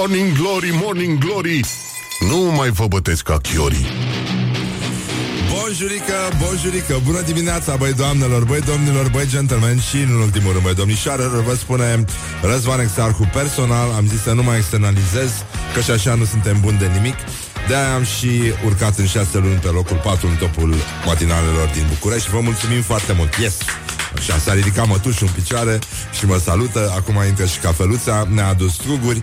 Morning Glory, Morning Glory Nu mai vă bătesc ca chiorii Bonjurică, bonjurică, bună dimineața, băi doamnelor, băi domnilor, băi gentlemen și în ultimul rând, băi domnișoarelor, vă spune Răzvan Exarhu personal, am zis să nu mai externalizez, că și așa nu suntem buni de nimic. De-aia am și urcat în șase luni pe locul 4 în topul matinalelor din București. Vă mulțumim foarte mult. Yes! Așa, s-a ridicat mătușul în picioare și mă salută. Acum intră și cafeluța, ne-a adus struguri.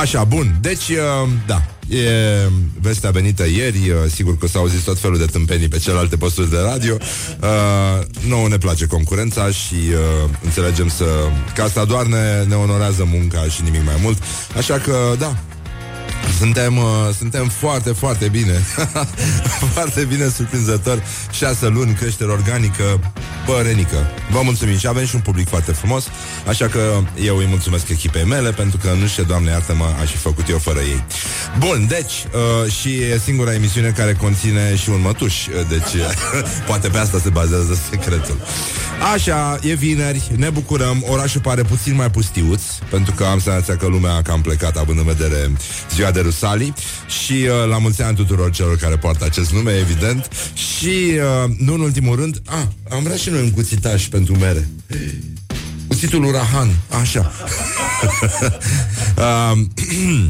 Așa, bun. Deci, uh, da, E vestea venită ieri, uh, sigur că s-au auzit tot felul de tâmpenii pe celelalte posturi de radio. Uh, nouă ne place concurența și uh, înțelegem să, că asta doar ne, ne onorează munca și nimic mai mult. Așa că, da, suntem, uh, suntem foarte, foarte bine. Foarte bine surprinzător. Șase luni, creștere organică Părenică. Vă mulțumim și avem și un public foarte frumos Așa că eu îi mulțumesc echipei mele Pentru că nu știu, Doamne iartă-mă Aș fi făcut eu fără ei. Bun, deci uh, Și e singura emisiune care conține și un mătuș Deci poate pe asta se bazează secretul. Așa, e vineri, ne bucurăm Orașul pare puțin mai pustiuț Pentru că am senzația că lumea a cam plecat Având în vedere ziua de Rusali și uh, la mulți ani tuturor celor care poartă acest nume, evident. Și, uh, nu în ultimul rând, a, am vrea și noi un cuțitaș pentru mere. Cuțitul Urahan, așa. uh,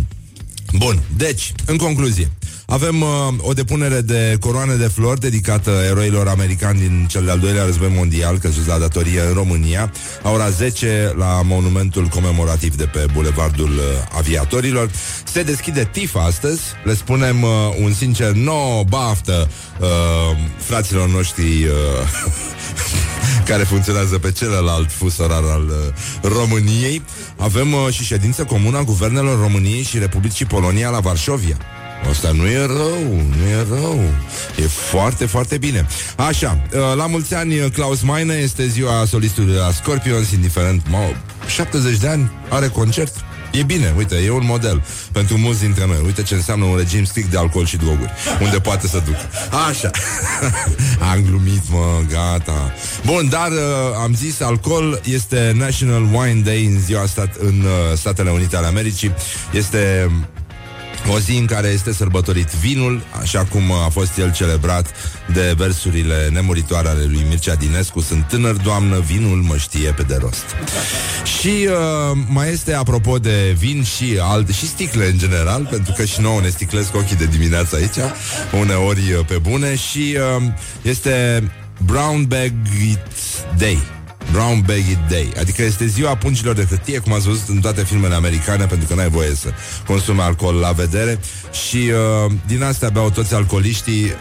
Bun, deci, în concluzie, avem uh, o depunere de coroane de flori dedicată eroilor americani din cel de-al doilea război mondial, căzuți la datorie în România, a ora 10 la monumentul comemorativ de pe Bulevardul uh, Aviatorilor. Se deschide TIF astăzi, le spunem uh, un sincer no baftă uh, fraților noștri uh, care funcționează pe celălalt fus orar al uh, României. Avem uh, și ședință comună a guvernelor României și Republicii Polonia la Varșovia. Asta nu e rău, nu e rău. E foarte, foarte bine. Așa, uh, la mulți ani Klaus Meine este ziua solistului la Scorpions, indiferent, mă, 70 de ani, are concert. E bine, uite, e un model pentru mulți dintre noi. Uite ce înseamnă un regim strict de alcool și droguri, unde poate să ducă. Așa. am glumit, mă, gata. Bun, dar uh, am zis, alcool este National Wine Day în ziua stat, în uh, Statele Unite ale Americii. Este o zi în care este sărbătorit vinul, așa cum a fost el celebrat de versurile nemuritoare ale lui Mircea Dinescu. Sunt tânăr, doamnă, vinul mă știe pe de rost. Și uh, mai este, apropo de vin și alt, și sticle în general, pentru că și nouă ne sticlesc ochii de dimineață aici, uneori uh, pe bune, și uh, este Brown Bag Day. Brown Baggy Day Adică este ziua pungilor de hârtie Cum ați văzut în toate filmele americane Pentru că n-ai voie să consumi alcool la vedere Și uh, din astea beau toți alcooliștii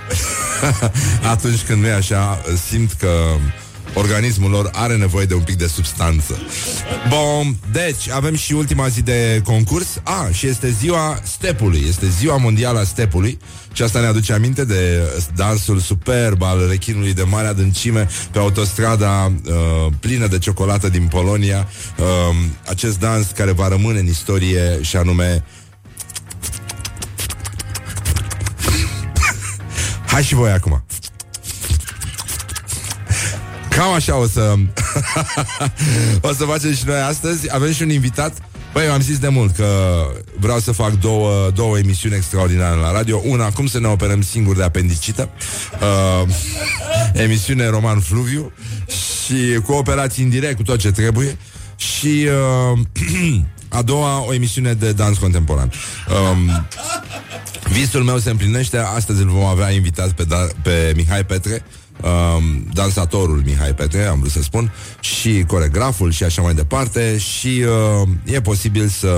Atunci când nu e așa Simt că organismul lor are nevoie de un pic de substanță. Bun, deci avem și ultima zi de concurs. A, și este ziua stepului, este ziua mondială a stepului. Și asta ne aduce aminte de dansul superb al rechinului de mare adâncime pe autostrada uh, plină de ciocolată din Polonia. Uh, acest dans care va rămâne în istorie și anume Hai și voi acum. Cam așa o să O să facem și noi astăzi Avem și un invitat Băi, am zis de mult că vreau să fac două, două emisiuni extraordinare la radio. Una, cum să ne operăm singuri de apendicită. Uh, emisiune Roman Fluviu și cu operații în direct, cu tot ce trebuie. Și uh, a doua, o emisiune de dans contemporan. Um, visul meu se împlinește. Astăzi îl vom avea invitat pe, da- pe Mihai Petre um, dansatorul Mihai Petre, am vrut să spun, și coregraful și așa mai departe și uh, e posibil să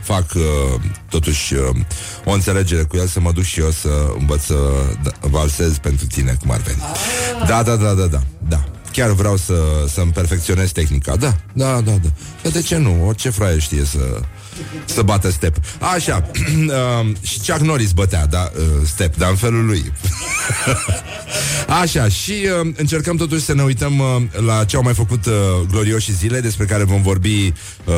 fac uh, totuși uh, o înțelegere cu el, să mă duc și eu să învăț să valsez pentru tine, cum ar veni. Da, da, da, da, da, da. Chiar vreau să, să-mi perfecționez tehnica. Da, da, da, da. De ce nu? Orice fraie știe să să bată step. Așa, uh, și Chuck Norris bătea, da, uh, step, dar în felul lui. Așa, și uh, încercăm totuși să ne uităm uh, la ce au mai făcut uh, glorioși zile, despre care vom vorbi uh,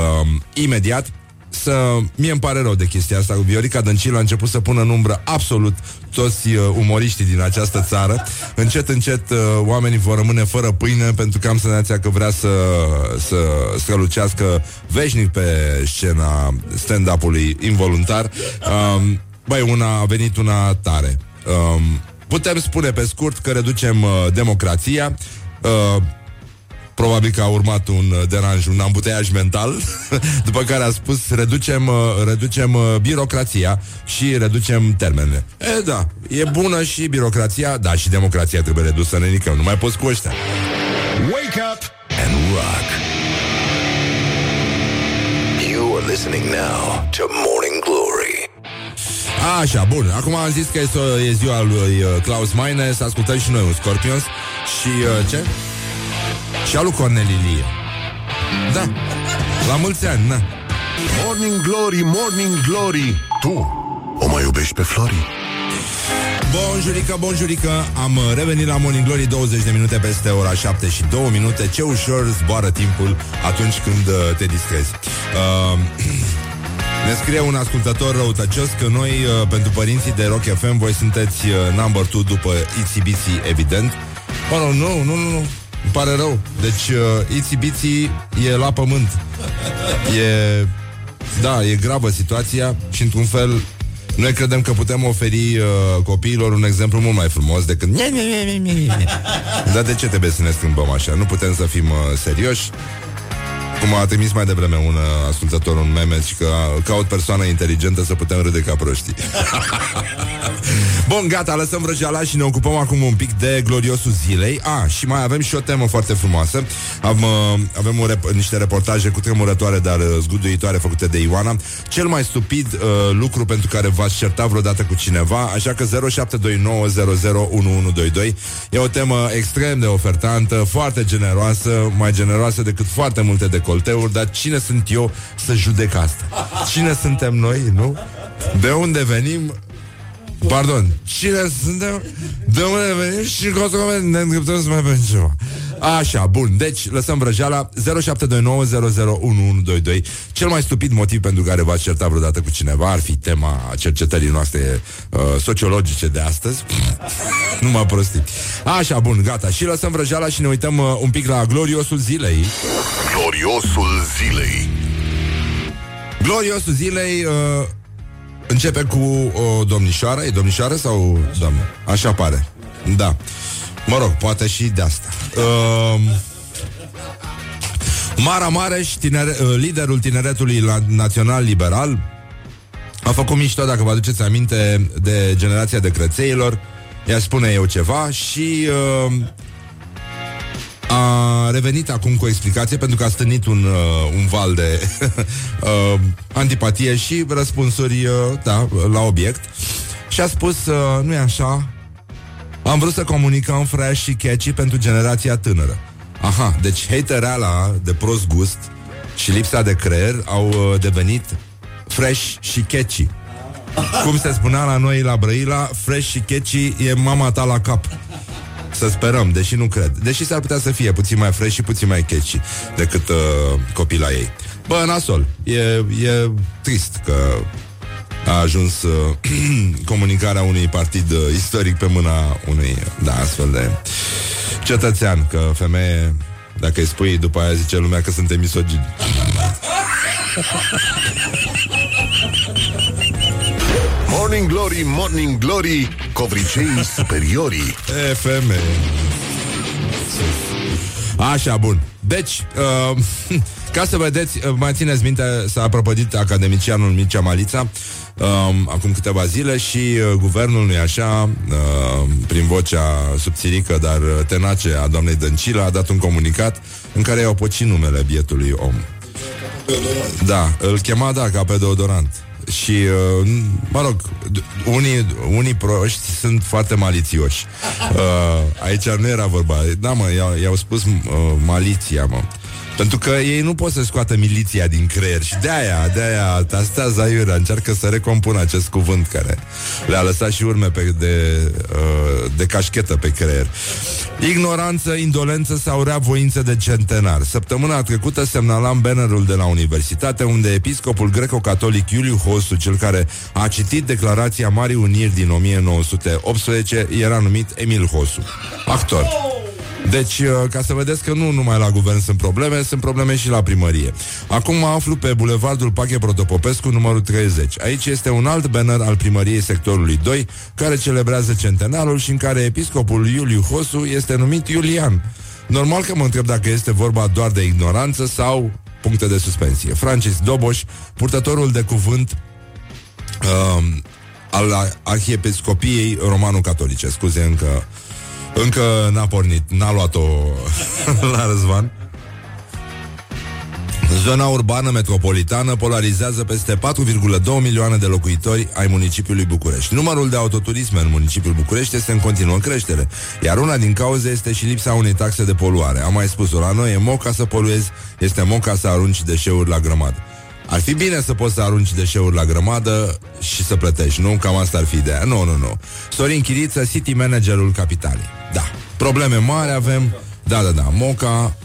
imediat. Să... Mie îmi pare rău de chestia asta. Viorica Dăncilă a început să pună în umbră absolut toți uh, umoriștii din această țară. Încet, încet, uh, oamenii vor rămâne fără pâine pentru că am senzația că vrea să, să strălucească veșnic pe scena stand-up-ului involuntar. Um, băi, una a venit una tare. Um, putem spune pe scurt că reducem uh, democrația. Uh, Probabil că a urmat un uh, deranj, un ambuteiaj mental, după care a spus reducem, uh, reducem uh, birocrația și reducem termenele. E, da, e bună și birocrația, da, și democrația trebuie redusă, nenică, nu mai poți cu ăștia. Wake up and rock. You are listening now to Morning Glory. Așa, bun. Acum am zis că este o, e ziua lui Klaus Meine, să ascultăm și noi un Scorpions. Și uh, ce? Și alu Cornelilie. Da. La mulți ani, na. Morning Glory, Morning Glory. Tu o mai iubești pe Flori? Bonjurică, bonjurică Am uh, revenit la Morning Glory 20 de minute peste ora 7 și 2 minute Ce ușor zboară timpul atunci când uh, te distrezi uh, Ne scrie un ascultător răutăcios că noi, uh, pentru părinții de Rock FM, voi sunteți uh, number 2 după ICBC, evident. Oh, nu, nu, nu, nu. Îmi pare rău. Deci, uh, Itsy Bitsy e la pământ. E... Da, e gravă situația și, într-un fel, noi credem că putem oferi uh, copiilor un exemplu mult mai frumos decât... Dar de ce trebuie să ne schimbăm așa? Nu putem să fim uh, serioși? Cum a trimis mai devreme un uh, ascultător un meme și că caut persoană inteligentă să putem râde ca proștii. Bun, gata, lăsăm vrăjeala și ne ocupăm acum un pic de gloriosul zilei. A, ah, și mai avem și o temă foarte frumoasă. Am, uh, avem un rep- niște reportaje cu tremurătoare, dar uh, zguduitoare făcute de Ioana. Cel mai stupid uh, lucru pentru care v-ați certa vreodată cu cineva, așa că 0729001122 e o temă extrem de ofertantă, foarte generoasă, mai generoasă decât foarte multe decolteuri, dar cine sunt eu să judec asta? Cine suntem noi, nu? De unde venim? Pardon, cine suntem? De unde venim și încotro ne îndreptăm să mai avem ceva. Așa, bun, deci lăsăm vrăjeala 0729001122 Cel mai stupid motiv pentru care v-ați certat vreodată cu cineva Ar fi tema cercetării noastre uh, sociologice de astăzi. Nu m-a prostit. Așa, bun, gata, și lăsăm vrăjeala și ne uităm uh, un pic la gloriosul zilei. Gloriosul zilei. Gloriosul zilei uh, Începe cu o domnișoară. E domnișoară sau doamnă? Așa pare. Da. Mă rog, poate și de asta. Uh, Mara Mareș, tinere, uh, liderul tineretului național liberal A făcut mișto, dacă vă aduceți aminte De generația de crețeilor Ea spune eu ceva și uh, a revenit acum cu o explicație pentru că a stănit un, uh, un val de uh, antipatie și răspunsuri uh, da, la obiect și a spus, uh, nu e așa, am vrut să comunicăm fresh și catchy pentru generația tânără. Aha, deci hatereala de prost gust și lipsa de creier au uh, devenit fresh și catchy. Cum se spunea la noi la Brăila, fresh și catchy e mama ta la cap. Să sperăm, deși nu cred. Deși s-ar putea să fie puțin mai fresh și puțin mai catchy decât uh, copila ei. Bă, nasol, e, e trist că a ajuns uh, comunicarea unui partid uh, istoric pe mâna unui, da, astfel de cetățean, că femeie, dacă îi spui, după aia zice lumea că suntem misogini. Morning Glory, Morning Glory, covricei superiorii. E, femeie. Așa, bun. Deci, uh, ca să vedeți, uh, mai țineți minte, s-a prăpădit academicianul Mircea Malița um, acum câteva zile și uh, guvernul, nu așa, uh, prin vocea subțirică, dar tenace a doamnei Dăncilă, a dat un comunicat în care i-au pocit numele bietului om. Da, îl chema, da, ca pe deodorant. Și, uh, mă rog, unii, unii proști sunt foarte malițioși. Uh, aici nu era vorba. Da, mă, i-au, i-au spus uh, maliția, mă. Pentru că ei nu pot să scoată miliția din creier și de-aia, de-aia tastează aiurea, încearcă să recompună acest cuvânt care le-a lăsat și urme pe de, uh, de cașchetă pe creier. Ignoranță, indolență sau rea voință de centenar. Săptămâna trecută semnalam bannerul de la universitate unde episcopul greco-catolic Iuliu Hosu, cel care a citit declarația Marii Uniri din 1918, era numit Emil Hosu, actor. Deci, uh, ca să vedeți că nu numai la guvern sunt probleme, sunt probleme și la primărie. Acum mă aflu pe Bulevardul Pache Protopopescu, numărul 30. Aici este un alt banner al primăriei sectorului 2, care celebrează centenarul și în care episcopul Iuliu Hosu este numit Iulian. Normal că mă întreb dacă este vorba doar de ignoranță sau puncte de suspensie. Francis Doboș, purtătorul de cuvânt uh, al Arhiepiscopiei Romano-Catolice. Scuze, încă încă n-a pornit, n-a luat-o la răzvan. Zona urbană metropolitană polarizează peste 4,2 milioane de locuitori ai municipiului București. Numărul de autoturisme în municipiul București este în continuă creștere, iar una din cauze este și lipsa unei taxe de poluare. Am mai spus-o, la noi e moca să poluezi, este moca să arunci deșeuri la grămadă. Ar fi bine să poți să arunci deșeuri la grămadă și să plătești, nu? Cam asta ar fi ideea. Nu, nu, nu. Sorin Chiriță, city managerul capitalei. Da. Probleme mari avem. Da, da, da. Moca.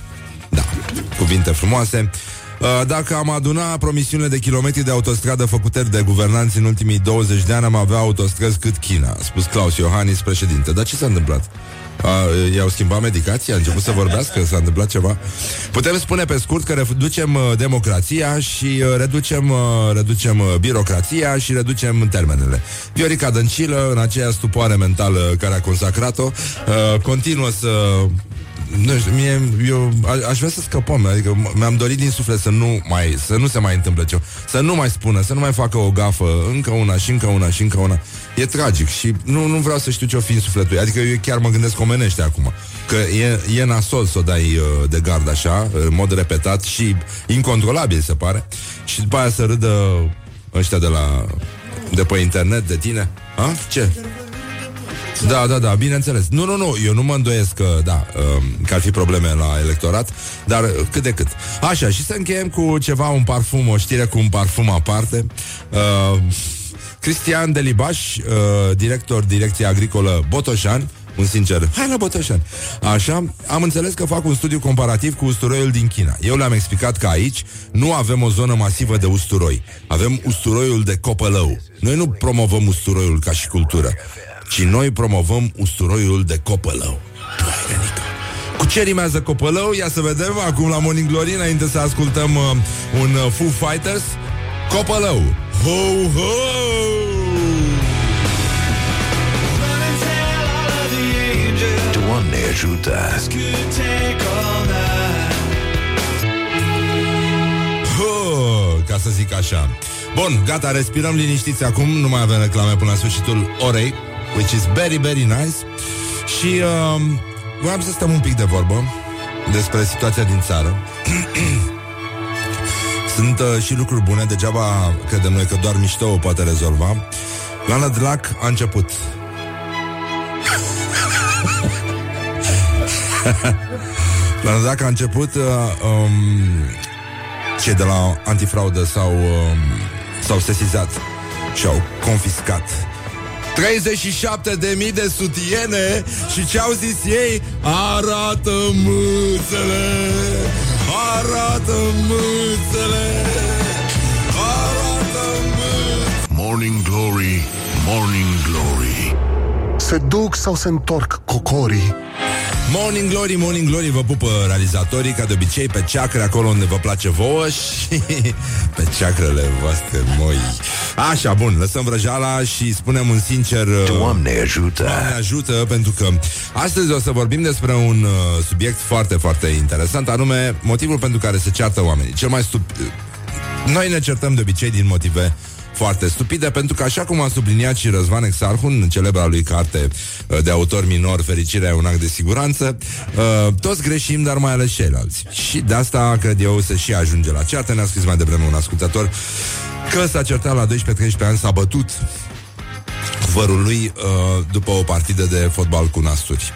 Da. Cuvinte frumoase. Uh, dacă am aduna promisiunile de kilometri de autostradă făcute de guvernanți în ultimii 20 de ani, am avea autostrăzi cât China, a spus Claus Iohannis, președinte. Dar ce s-a întâmplat? I-au schimbat medicația, a început să vorbească, s-a întâmplat ceva. Putem spune pe scurt că reducem uh, democrația și uh, reducem, uh, reducem uh, birocrația și reducem termenele. Viorica Dăncilă, în aceea stupoare mentală care a consacrat-o, uh, continuă să nu știu, mie, eu a, aș vrea să scăpăm, adică mi-am dorit din suflet să nu mai, să nu se mai întâmple ceva, să nu mai spună, să nu mai facă o gafă, încă una și încă una și încă una. E tragic și nu, nu vreau să știu ce-o fi în sufletul Adică eu chiar mă gândesc omenește acum Că e, e nasol să o dai uh, de gard așa În mod repetat și incontrolabil se pare Și după aia să râdă ăștia de la de pe internet de tine Ha? Ce? Da, da, da, bineînțeles. Nu, nu, nu, eu nu mă îndoiesc că, da, um, că ar fi probleme la electorat, dar cât de cât. Așa, și să încheiem cu ceva, un parfum, o știre cu un parfum aparte. Uh, Cristian Delibaș, uh, director Direcției Agricolă Botoșan, un sincer, hai la Botoșan. Așa, am înțeles că fac un studiu comparativ cu usturoiul din China. Eu le-am explicat că aici nu avem o zonă masivă de usturoi. Avem usturoiul de copălău. Noi nu promovăm usturoiul ca și cultură ci noi promovăm usturoiul de copălău. Cu ce rimează copălău? Ia să vedem acum la Morning Glory, înainte să ascultăm uh, un uh, Foo Fighters. Copălău! Ho, ho! Doamne ajută! Ho, ca să zic așa. Bun, gata, respirăm liniștiți acum, nu mai avem reclame până la sfârșitul orei which is very, very nice. Și uh, voiam să stăm un pic de vorbă despre situația din țară. Sunt uh, și lucruri bune, degeaba credem noi că doar mișto o poate rezolva. La Nădlac a început. La Nădlac a început uh, um, cei de la antifraudă s-au, um, s-au sesizat și au confiscat 37 de mii de sutiene și ce au zis ei? Arată mâțele! Arată mâțele! Arată mâțele! Morning Glory, Morning Glory Se duc sau se întorc cocorii? Morning Glory, Morning Glory Vă pupă realizatorii ca de obicei Pe ceacre acolo unde vă place vouă Și pe ceacrele voastre moi. Așa, bun, lăsăm vrăjala Și spunem un sincer uh, Doamne ajută! Doamne ajută, pentru că Astăzi o să vorbim despre un uh, subiect Foarte, foarte interesant Anume, motivul pentru care se ceartă oamenii. Cel mai stup... Noi ne certăm de obicei din motive foarte stupide, pentru că așa cum a subliniat și Răzvan Exarhu în celebra lui carte uh, de autor minor, Fericirea e un act de siguranță, uh, toți greșim, dar mai ales ceilalți. Și de asta, cred eu, se și ajunge la ceartă. Ne-a scris mai devreme un ascultător că s-a certat la 12-13 ani, s-a bătut vărul lui uh, după o partidă de fotbal cu nasturi.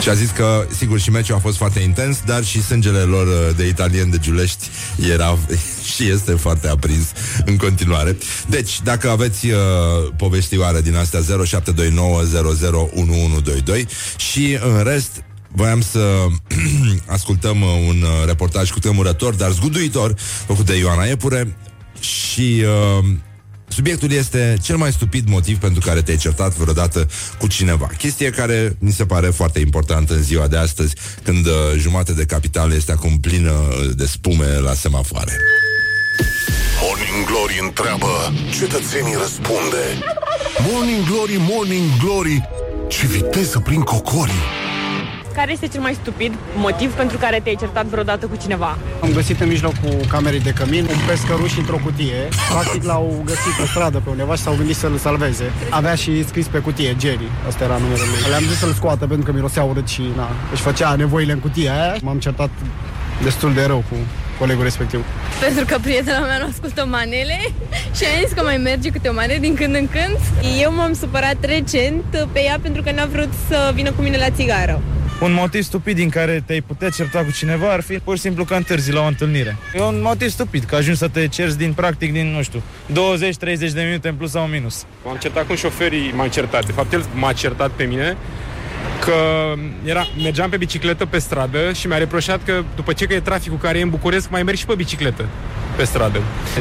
Și a zis că, sigur, și meciul a fost foarte intens, dar și sângele lor uh, de italien de Giulești era și este foarte aprins în continuare. Deci, dacă aveți uh, povestioare din astea 0729001122 și în rest Voiam să ascultăm uh, un uh, reportaj cu tremurător, dar zguduitor, făcut de Ioana Epure și uh, Subiectul este cel mai stupid motiv pentru care te-ai certat vreodată cu cineva. Chestie care mi se pare foarte importantă în ziua de astăzi, când uh, jumate de capitală este acum plină de spume la semafoare. Morning Glory întreabă, cetățenii răspunde. Morning Glory, Morning Glory, ce viteză prin cocorii. Care este cel mai stupid motiv pentru care te-ai certat vreodată cu cineva? Am găsit în mijlocul camerei de cămin un pescăruș într-o cutie. Practic l-au găsit pe stradă pe undeva și s-au gândit să-l salveze. Avea și scris pe cutie Jerry, asta era numele lui. Le-am zis să-l scoată pentru că mirosea urât și na, își făcea nevoile în cutia aia. M-am certat destul de rău cu colegul respectiv. Pentru că prietena mea nu ascultă manele și a zis că mai merge câte o manele din când în când. Eu m-am supărat recent pe ea pentru că n-a vrut să vină cu mine la țigară. Un motiv stupid din care te-ai putea certa cu cineva ar fi pur și simplu că întârzi la o întâlnire. E un motiv stupid, că ajungi să te cerți din practic din, nu știu, 20-30 de minute în plus sau în minus. M-am certat cu șoferii, m-am certat. De fapt, el m-a certat pe mine că era, mergeam pe bicicletă pe stradă și mi-a reproșat că după ce că e traficul care e în București, mai mergi și pe bicicletă pe stradă.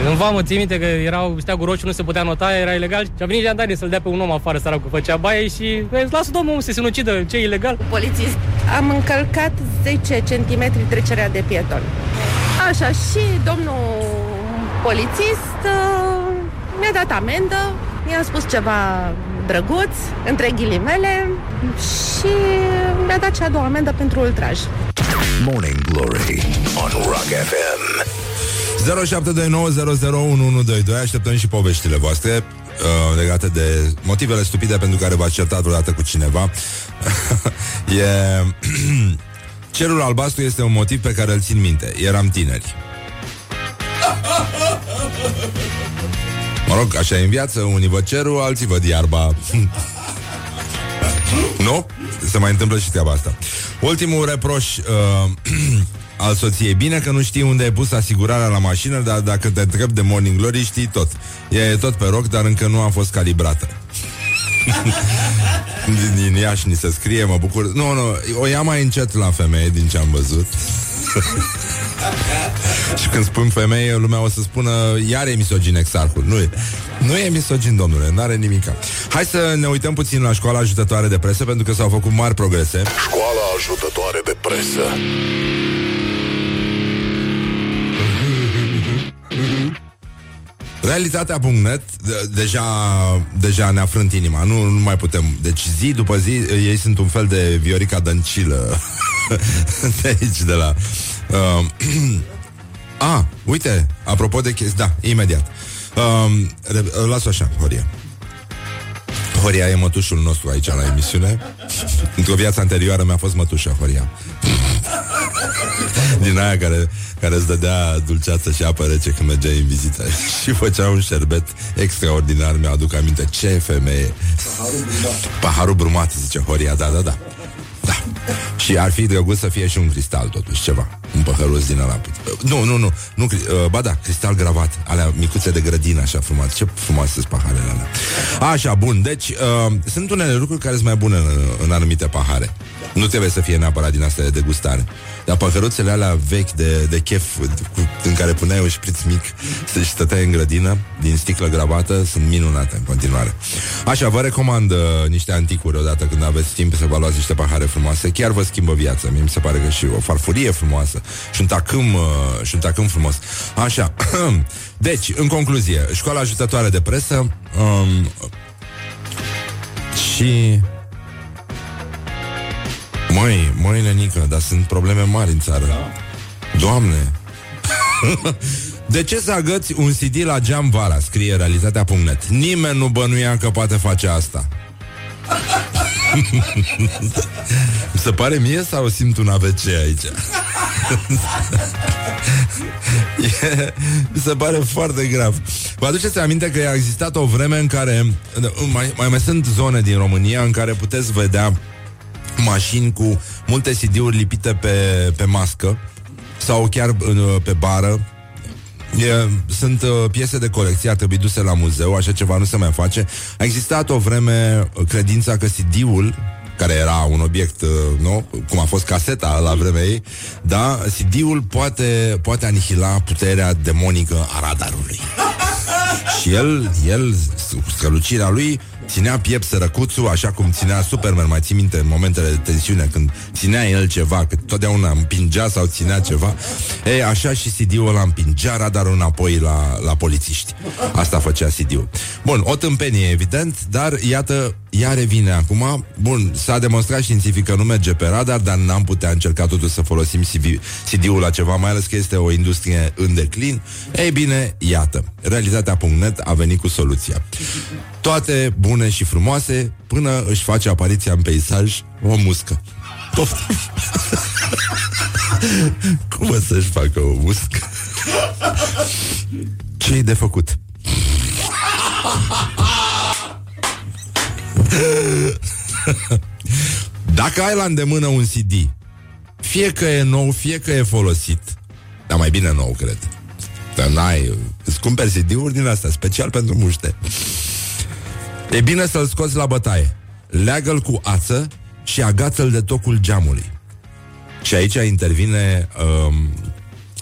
În vamă, ții minte că erau steagul roșu, nu se putea nota, era ilegal și a venit jandarii să-l dea pe un om afară, săracul, făcea baie și lasă domnul să se sinucidă, ce e ilegal. Polițist, am încălcat 10 cm trecerea de pieton. Așa, și domnul polițist uh, mi-a dat amendă, mi-a spus ceva drăguț, între ghilimele, și mi-a dat cea a doua amendă pentru ultraj. Morning Glory on Rock FM. 0729001122 Așteptăm și poveștile voastre uh, legate de motivele stupide pentru care v-ați certat vreodată cu cineva. e... Cerul albastru este un motiv pe care îl țin minte. Eram tineri. Mă rog, așa e în viață, unii văd cerul, alții văd iarba. nu? Se mai întâmplă și treaba asta. Ultimul reproș uh, al soției. Bine că nu știi unde ai pus asigurarea la mașină, dar dacă te întreb de Morning Glory, știi tot. Ea e tot pe roc, dar încă nu a fost calibrată. din, din Iași ni se scrie, mă bucur. Nu, nu, o ia mai încet la femeie din ce am văzut. și când spun femeie, lumea o să spună Iar e misogin exarhul Nu e, nu e misogin, domnule, nu are nimica. Hai să ne uităm puțin la școala ajutătoare de presă Pentru că s-au făcut mari progrese. Școala ajutătoare de presă. Realitatea.net de- deja, deja ne-a frânt inima. Nu, nu mai putem. Deci zi după zi Ei sunt un fel de Viorica Dăncilă De aici, de la uh, A, ah, uite Apropo de chestii, da, imediat. Uh, Las-o așa, Horia. Horia e mătușul nostru aici la emisiune. Într-o viață anterioară mi-a fost mătușa Horia. Din aia care, care îți dădea dulceață și apă rece când mergeai în vizită. Și făcea un șerbet extraordinar. Mi-aduc aminte ce femeie. Paharul brumat. Paharul brumat, zice Horia, da, da, da da. Și ar fi drăguț să fie și un cristal, totuși, ceva. Un păhăruț din ăla. Nu, nu, nu. nu uh, ba da, cristal gravat. Alea micuțe de grădină, așa frumos. Ce frumoase sunt paharele alea. Așa, bun. Deci, uh, sunt unele lucruri care sunt mai bune în, în anumite pahare. Nu trebuie să fie neapărat din astea de degustare. Dar păhăruțele alea vechi de, de chef cu, în care puneai un șpriț mic și stăteai în grădină din sticlă gravată sunt minunate în continuare. Așa, vă recomand uh, niște anticuri odată când aveți timp să vă luați niște pahare frumoase. Chiar vă schimbă viața. Mie mi se pare că și o farfurie frumoasă și un tacâm, uh, și un tacâm frumos. Așa. deci, în concluzie, școala ajutătoare de presă um, și Măi, măi, nenică, dar sunt probleme mari în țară. Da. Doamne! De ce să agăți un CD la geam vara? Scrie realitatea.net. Nimeni nu bănuia că poate face asta. Se pare mie sau simt un AVC aici? e, mi se pare foarte grav. Vă aduceți aminte că a existat o vreme în care mai, mai, mai sunt zone din România în care puteți vedea mașini cu multe CD-uri lipite pe, pe mască sau chiar uh, pe bară. E, sunt uh, piese de colecție, ar trebui duse la muzeu, așa ceva nu se mai face. A existat o vreme uh, credința că CD-ul care era un obiect uh, nou, cum a fost caseta la vremea ei, da, CD-ul poate, poate anihila puterea demonică a radarului. Și el, el, scălucirea lui, ținea piept sărăcuțul, așa cum ținea Superman, mai ții minte în momentele de tensiune, când ținea el ceva, că totdeauna împingea sau ținea ceva. Ei, așa și CD-ul ăla împingea radarul înapoi la, la polițiști. Asta făcea CD-ul. Bun, o tâmpenie, evident, dar iată, ea revine acum. Bun, s-a demonstrat științific că nu merge pe radar, dar n-am putea încerca totuși să folosim CD-ul la ceva, mai ales că este o industrie în declin. Ei bine, iată, realitatea.net a venit cu soluția. Toate bune și frumoase până își face apariția în peisaj o muscă. Poftim. Cum o să-și facă o muscă? ce de făcut? Dacă ai la îndemână un CD, fie că e nou, fie că e folosit, dar mai bine nou, cred. Dar n-ai, îți cumperi CD-uri din astea, special pentru muște. E bine să-l scoți la bătaie. Leagă-l cu ață și agață-l de tocul geamului. Și aici intervine um,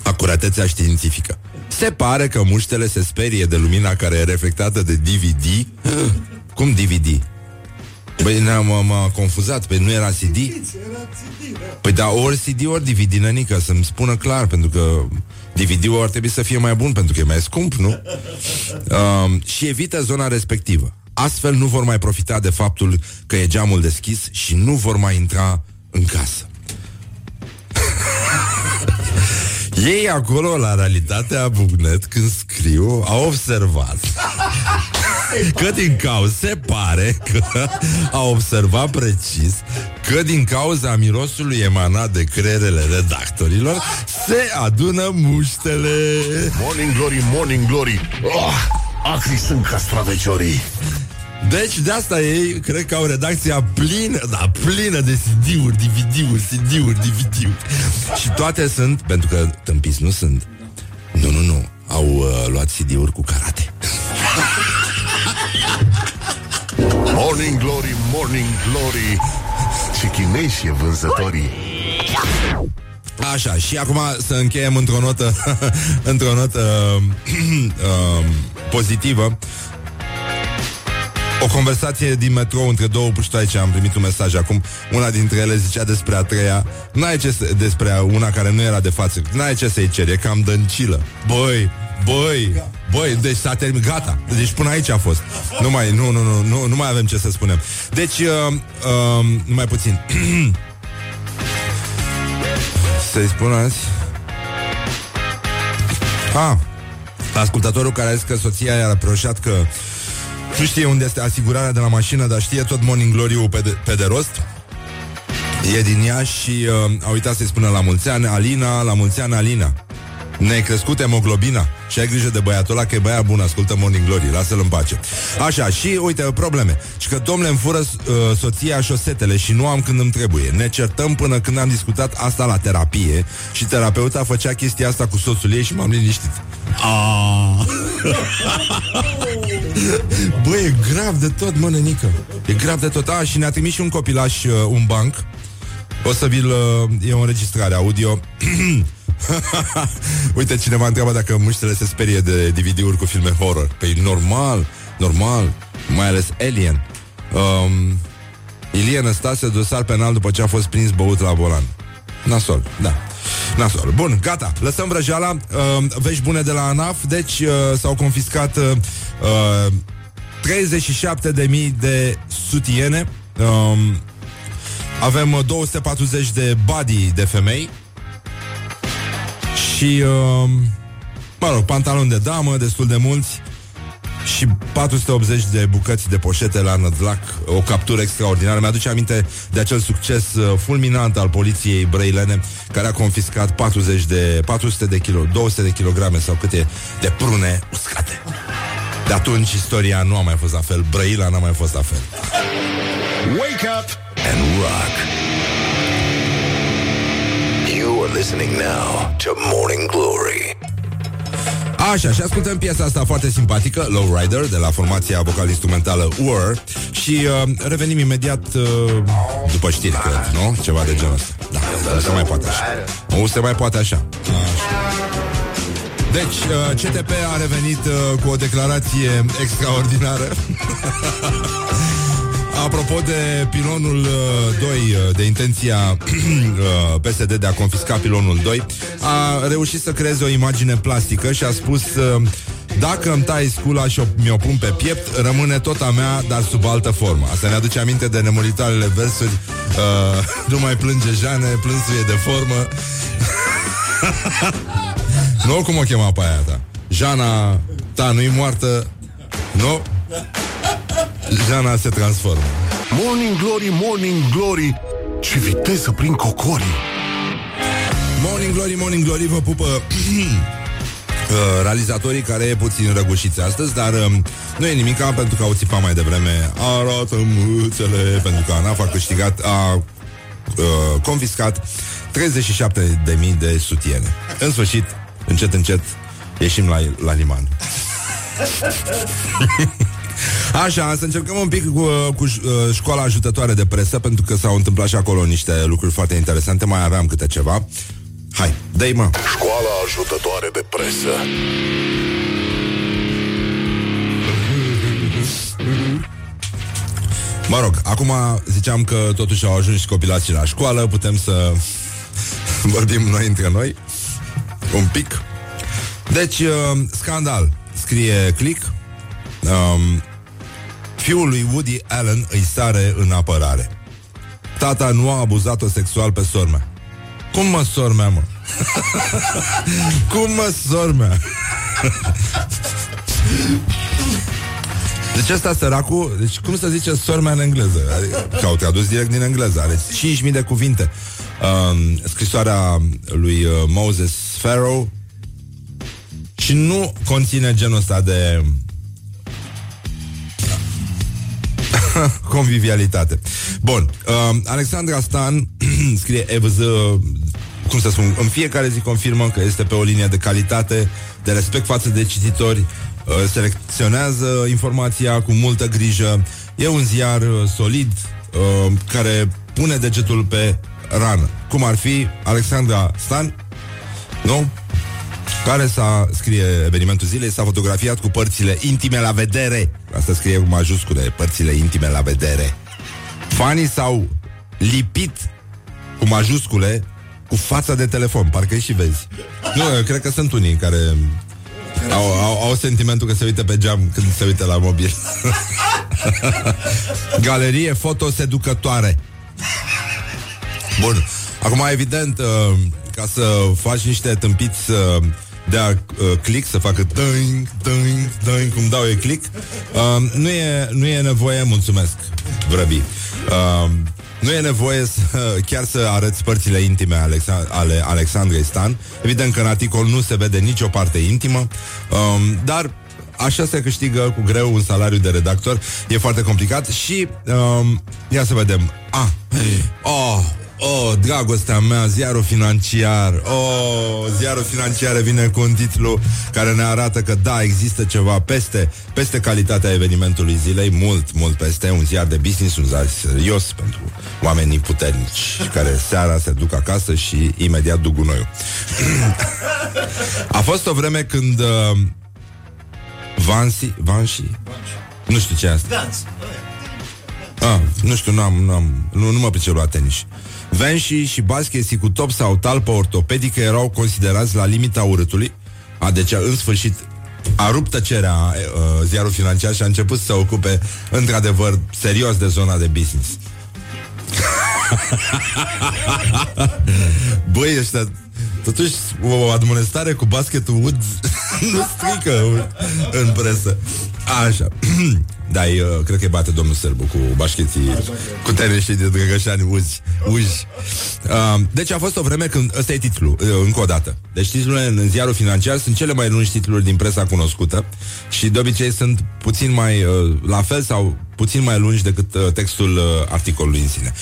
acuratețea științifică. Se pare că muștele se sperie de lumina care e reflectată de DVD. Cum DVD? Păi ne-am m-a confuzat, păi nu era CD? Păi da, ori CD, ori DVD, nănică, să-mi spună clar, pentru că DVD-ul ar trebui să fie mai bun, pentru că e mai scump, nu? Um, și evită zona respectivă. Astfel nu vor mai profita de faptul că e geamul deschis și nu vor mai intra în casă. Ei acolo, la realitatea Bugnet, când scriu, au observat că din cauza, se pare că au observat precis că din cauza mirosului emanat de creierele redactorilor se adună muștele. Morning glory, morning glory. Oh, acri sunt castraveciorii. Deci de asta ei cred că au redacția plină, da, plină de CD-uri, DVD-uri, CD-uri, DVD-uri. Și toate sunt, pentru că tâmpiți nu sunt. Nu, nu, nu. Au uh, luat CD-uri cu karate. Morning glory, morning glory. Ce chinezi e vânzătorii. Așa, și acum să încheiem într-o notă într-o notă uh, pozitivă. O conversație din metrou între două puștoaice Am primit un mesaj acum. Una dintre ele zicea despre a treia. N-ai ce să, despre una care nu era de față. N-ai ce să-i ceri, e cam dăncilă. Băi, băi, băi Deci s-a terminat, gata. Deci până aici a fost. Nu mai, nu, nu, nu, nu, nu mai avem ce să spunem. Deci, uh, uh, numai puțin Să-i spun azi Ah, ascultătorul care a zis că soția i-a reproșat că nu știe unde este asigurarea de la mașină, dar știe tot Morning glory pe, de, pe de rost. E din ea și uh, a uitat să-i spună la mulți ani, Alina, la mulți ani, Alina. Ne-ai crescut hemoglobina și ai grijă de băiatul ăla că e băiat bun, ascultă Morning Glory, lasă-l în pace. Așa, și uite, probleme. Și că domnule îmi fură uh, soția șosetele și nu am când îmi trebuie. Ne certăm până când am discutat asta la terapie și terapeuta făcea chestia asta cu soțul ei și m-am liniștit. Ah. Bă, e grav de tot, mă, nenică. E grav de tot. A, și ne-a trimis și un copilaș uh, un banc. O să vi-l... Uh, e o înregistrare audio. Uite, cineva întreabă dacă muștele se sperie de DVD-uri cu filme horror. Păi normal, normal, mai ales Alien. Um, Ilie Năstase, dosar penal după ce a fost prins băut la volan. Nasol, da. Nasol. Bun, gata. Lăsăm vrăjeala. Uh, vești bune de la ANAF. Deci uh, s-au confiscat uh, 37.000 de sutiene. Uh, avem 240 de body de femei și, uh, mă rog, pantaloni de damă, destul de mulți și 480 de bucăți de poșete la Nădlac, o captură extraordinară. Mi-aduce aminte de acel succes uh, fulminant al poliției brăilene, care a confiscat 40 de, 400 de kilo, 200 de kilograme sau câte de prune uscate. De atunci istoria nu a mai fost la fel, Brăila n-a mai fost la fel. Wake up and rock. You are listening now to Morning Glory. Așa, și ascultăm piesa asta foarte simpatică, Lowrider, de la formația vocal-instrumentală UR și uh, revenim imediat uh, după știri, cred, nu? Ceva de genul ăsta. Da, nu se mai poate așa. Nu se mai poate așa. așa. Deci, uh, CTP a revenit uh, cu o declarație extraordinară. Apropo de pilonul uh, 2, uh, de intenția uh, PSD de a confisca pilonul 2, a reușit să creeze o imagine plastică și a spus uh, dacă îmi tai scula și o, mi-o pun pe piept, rămâne tot a mea, dar sub altă formă. Asta ne aduce aminte de nemuritalele versuri uh, Nu mai plânge Jane, plânsuie de formă Nu, cum o chema pe aia ta? Jana ta nu-i moartă Nu? Jana se transformă. Morning Glory, Morning Glory. Ce viteză prin cocorii Morning Glory, Morning Glory Vă pupă. Uh, realizatorii care e puțin răgușiți astăzi, dar um, nu e nimic pentru că au țipat mai devreme. Arată mâțele, pentru că ANAF a câștigat, a uh, confiscat 37.000 de sutiene. În sfârșit, încet, încet, ieșim la, la liman. Așa, să încercăm un pic cu, cu uh, școala ajutătoare de presă, pentru că s-au întâmplat și acolo niște lucruri foarte interesante. Mai aveam câte ceva. Hai, dă mă! Școala ajutătoare de presă Mă rog, acum ziceam că totuși au ajuns și copilații la școală, putem să vorbim noi între noi un pic. Deci, uh, scandal, scrie Click. Um, fiul lui Woody Allen îi sare în apărare. Tata nu a abuzat-o sexual pe sormea. Cum mă sormea, mă? Cum mă sormea? Deci ăsta săracul, deci cum să zice sormea în engleză? Adică, că au tradus direct din engleză, are 5.000 de cuvinte. Um, scrisoarea lui uh, Moses Pharaoh și nu conține genul ăsta de convivialitate. Bun, uh, Alexandra Stan scrie EVZ cum să spun, în fiecare zi confirmă că este pe o linie de calitate, de respect față de cititori, uh, selecționează informația cu multă grijă, e un ziar uh, solid uh, care pune degetul pe rană. Cum ar fi Alexandra Stan, nu? Care s-a, scrie evenimentul zilei, s-a fotografiat cu părțile intime la vedere. Asta scrie cu majuscule, părțile intime la vedere. Fanii s-au lipit cu majuscule cu fața de telefon, parcă și vezi. Nu, eu cred că sunt unii care au, au, au sentimentul că se uită pe geam când se uită la mobil. Galerie fotoseducătoare. Bun. Acum, evident, uh, ca să faci niște tâmpiți uh, de a uh, click, să facă dăing, dăing, dăing, cum dau eu click, uh, nu, e, nu e nevoie, mulțumesc, vrăbi. Uh, nu e nevoie să, chiar să arăți părțile intime Alexa- ale Alexandrei Stan. Evident că în articol nu se vede nicio parte intimă, um, dar așa se câștigă cu greu un salariu de redactor. E foarte complicat și um, ia să vedem. Ah, oh, Oh, dragostea mea, ziarul financiar. Oh, ziarul financiar vine cu un titlu Care ne arată că da, există ceva Peste, peste calitatea evenimentului zilei Mult, mult peste Un ziar de business, un ziar serios Pentru oamenii puternici Care seara se duc acasă și imediat duc gunoiul. A fost o vreme când uh, Vansi, Vansi? Nu știu ce e asta. Ah, nu știu, n-am, n-am, nu, nu mă pricep la tenis. Venși și baschesi cu top sau talpă ortopedică erau considerați la limita urâtului. A, deci, în sfârșit, a rupt tăcerea uh, ziarul financiar și a început să se ocupe, într-adevăr, serios de zona de business. Băi, ăștia Totuși, o admonestare cu basketul Woods nu strică în presă. Așa. da, e, uh, cred că îi bate domnul Sârbu cu bașcheții, cu teneștii de Drăgășani uzi, uzi. Uh, deci a fost o vreme când, ăsta e titlul, uh, încă o dată. Deci titlurile în ziarul financiar sunt cele mai lungi titluri din presa cunoscută și de obicei sunt puțin mai uh, la fel sau puțin mai lungi decât uh, textul uh, articolului în sine.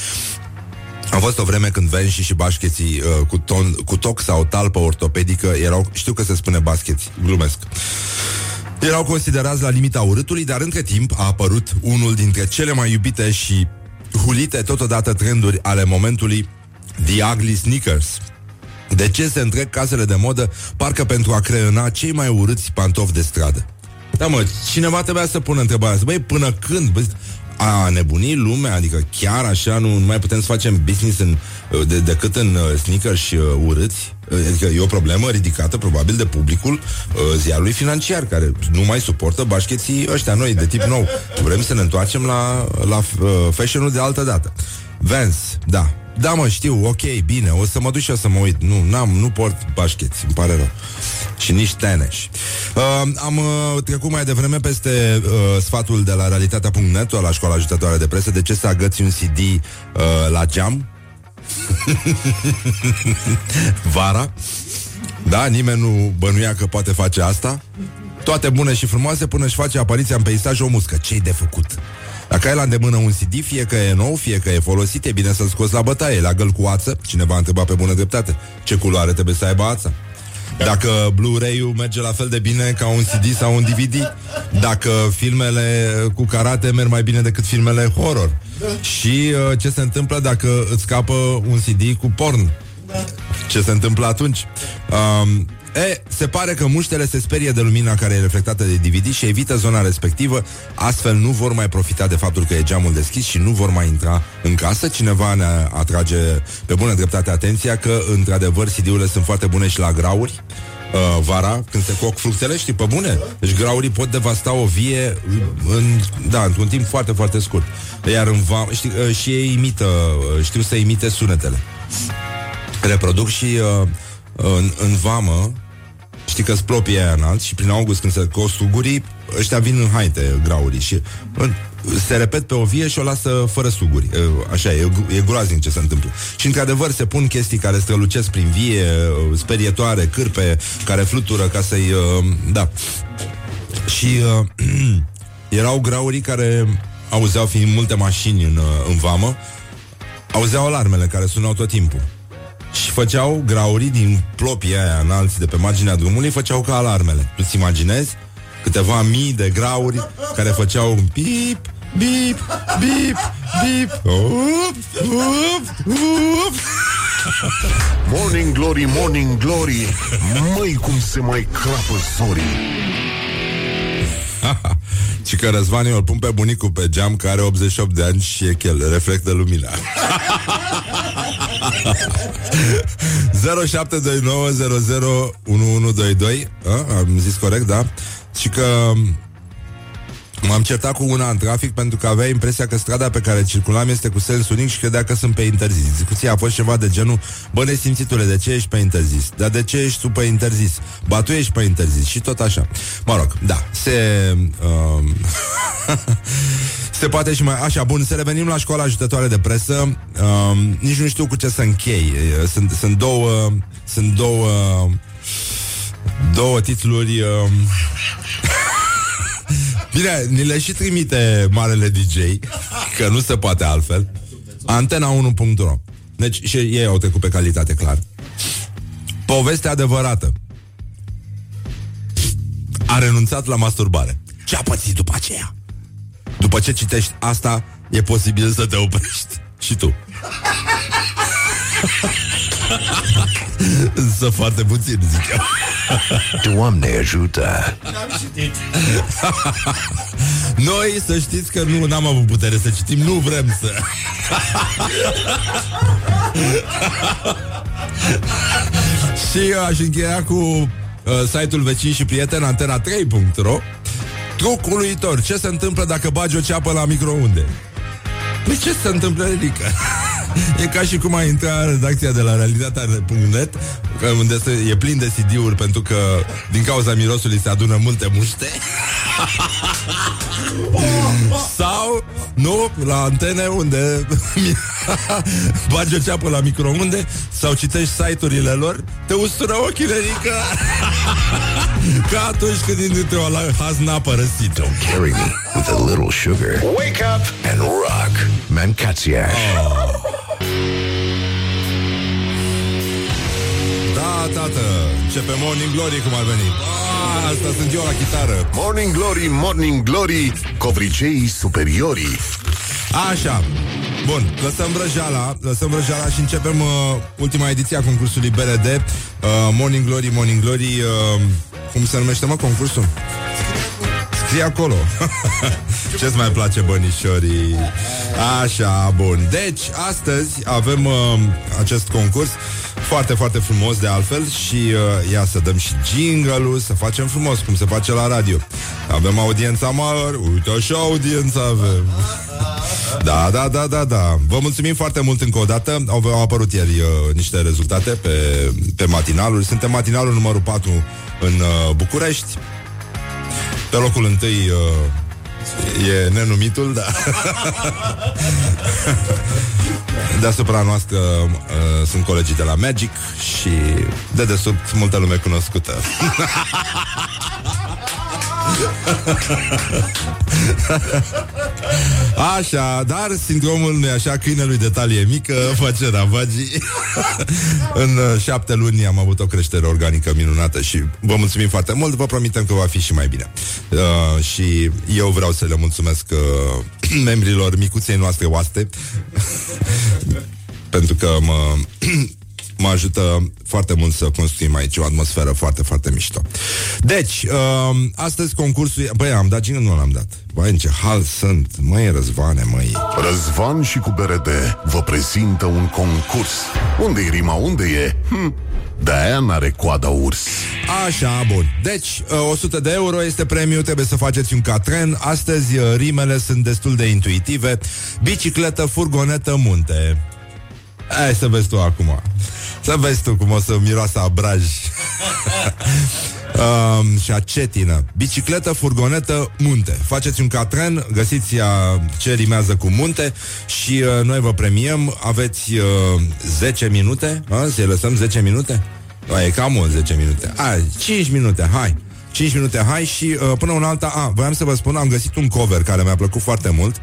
A fost o vreme când venși și bașcheții uh, cu, ton, cu toc sau talpă ortopedică erau, știu că se spune bascheți, glumesc, erau considerați la limita urâtului, dar între timp a apărut unul dintre cele mai iubite și hulite totodată trenduri ale momentului, The Ugly Sneakers. De ce se întrec casele de modă parcă pentru a creăna cei mai urâți pantofi de stradă? Da, mă, cineva trebuia să pună întrebarea asta. Băi, până când? Băi, a nebunit lumea, adică chiar așa nu, nu mai putem să facem business în, de, decât în uh, sneakers uh, urâți? Adică e o problemă ridicată probabil de publicul uh, ziarului financiar care nu mai suportă bașcheții ăștia noi de tip nou. Vrem să ne întoarcem la, la uh, fashion-ul de altă dată. Vans, da. Da, mă, știu, ok, bine, o să mă duc și o să mă uit. Nu, n-am, nu port bașcheți, îmi pare rău. Și nici teneși. Uh, am uh, trecut mai devreme peste uh, sfatul de la realitatea.net, la școala ajutătoare de presă, de ce să agăți un CD uh, la geam. Vara. Da, nimeni nu bănuia că poate face asta. Toate bune și frumoase până își face apariția în peisaj o muscă. Ce-i de făcut? Dacă ai la îndemână un CD, fie că e nou, fie că e folosit, e bine să-l scoți la bătaie, la găl cu ață. Cineva a întrebat pe bună dreptate. Ce culoare trebuie să aibă ața? Dacă Blu-ray-ul merge la fel de bine ca un CD sau un DVD Dacă filmele cu karate merg mai bine decât filmele horror Și uh, ce se întâmplă dacă îți scapă un CD cu porn Ce se întâmplă atunci? Um, E, se pare că muștele se sperie de lumina care e reflectată de DVD și evită zona respectivă, astfel nu vor mai profita de faptul că e geamul deschis și nu vor mai intra în casă. Cineva ne atrage pe bună dreptate atenția că, într-adevăr, CD-urile sunt foarte bune și la grauri. Uh, vara, când se coc fructele, știi, pe bune. Deci graurii pot devasta o vie în, da, într-un timp foarte, foarte scurt. Iar în va, știi, uh, și ei imită, uh, știu să imite sunetele. Reproduc și uh, în, în vamă, știi că splopii aia înalți și prin august când se costugurii, ăștia vin în haite graurii și în, se repet pe o vie și o lasă fără suguri. Așa, e, e groaznic ce se întâmplă. Și într-adevăr se pun chestii care strălucesc prin vie, sperietoare, cârpe, care flutură ca să-i... Da. Și uh, erau graurii care auzeau, fiind multe mașini în, în vamă, auzeau alarmele care sunau tot timpul. Și făceau graurii din plopii aia înalți de pe marginea drumului, făceau ca alarmele. Tu-ți imaginezi? Câteva mii de grauri care făceau un pip, bip, bip, bip, up, up, up. Morning Glory, Morning Glory Măi cum se mai crapă zorii Și că Răzvan eu îl pun pe bunicul pe geam Care are 88 de ani și e chel Reflectă lumina 0729001122 Am zis corect, da? Și că M-am certat cu una în trafic pentru că avea impresia că strada pe care circulam este cu sens unic și credea că sunt pe interzis. Discuția a fost ceva de genul, bă, nesimțitule, de ce ești pe interzis? Dar de ce ești tu pe interzis? Ba, tu ești pe interzis și tot așa. Mă rog, da, se... Uh, se poate și mai... Așa, bun, să revenim la școala ajutătoare de presă. Uh, nici nu știu cu ce să închei. Sunt, sunt două... Sunt două... Două titluri... Uh, Bine, ni le și trimite marele DJ Că nu se poate altfel. Antena1.ro Deci și ei au trecut pe calitate, clar. Poveste adevărată. A renunțat la masturbare. Ce a pățit după aceea? După ce citești asta E posibil să te oprești. Și tu Însă foarte puțin, zic eu. Doamne ajută! Noi să știți că nu am avut putere să citim Nu vrem să Și eu aș încheia cu uh, Site-ul vecin și prieten Antena3.ro Truc uluitor. Ce se întâmplă dacă bagi o ceapă la microunde? Păi ce se întâmplă, Rica? E ca și cum a intrat redacția de la realitatea.net unde se, e plin de CD-uri pentru că din cauza mirosului se adună multe muște Sau, nu, la antene unde bagi o ceapă la microunde sau citești site-urile lor, te ustură ochii, Nerica. Ca atunci când intri o la hazna părăsită. Carry me with a little sugar. Wake up and rock. Mancațiaș. Da, tată, începe Morning Glory cum ar veni. Ah, asta sunt eu la chitară. Morning Glory, Morning Glory, covriceii superiorii. Așa. Bun, lăsăm vrăjeala, lăsăm vrăjeala și începem uh, ultima ediție a concursului BRD. Uh, Morning Glory, Morning Glory, uh, cum se numește, mă, concursul? Scrie acolo. Ce-ți mai place, bănișorii? Așa, bun. Deci, astăzi avem uh, acest concurs foarte, foarte frumos de altfel și uh, ia să dăm și jingle să facem frumos, cum se face la radio. Avem audiența mare, uite așa audiența avem. Da, da, da, da, da. Vă mulțumim foarte mult încă o dată. Au, au apărut ieri uh, niște rezultate pe, pe matinalul. Suntem matinalul numărul 4 în uh, București. Pe locul întâi uh, e nenumitul, da. Deasupra noastră uh, sunt colegii de la Magic și de desubt multă lume cunoscută. Așa, dar sindromul nu așa, câinelui de talie mică face ravagii. În uh, șapte luni am avut o creștere organică minunată și vă mulțumim foarte mult, vă promitem că va fi și mai bine. Uh, și eu vreau să le mulțumesc uh, membrilor micuței noastre oaste pentru că mă mă ajută foarte mult să construim aici o atmosferă foarte, foarte mișto. Deci, uh, astăzi concursul... Băi, am dat cine nu l-am dat? Băi, în ce hal sunt? Măi, Răzvane, măi. Răzvan și cu BRD vă prezintă un concurs. unde e rima, unde e? Hm, de-aia n-are coada urs. Așa, bun. Deci, uh, 100 de euro este premiu, trebuie să faceți un catren. Astăzi uh, rimele sunt destul de intuitive. Bicicletă, furgonetă, munte. Hai să vezi tu acum. Să vezi tu cum o să miroasă abraj. Um, Și acetină. Bicicletă, furgonetă, munte. Faceți un catren, găsiți a, ce rimează cu munte Și uh, noi vă premiem. Aveți uh, 10 minute? A? Să-i lăsăm 10 minute? A, e cam mult 10 minute. A, 5 minute, hai. 5 minute, hai și uh, până un alta A, voiam să vă spun, am găsit un cover Care mi-a plăcut foarte mult.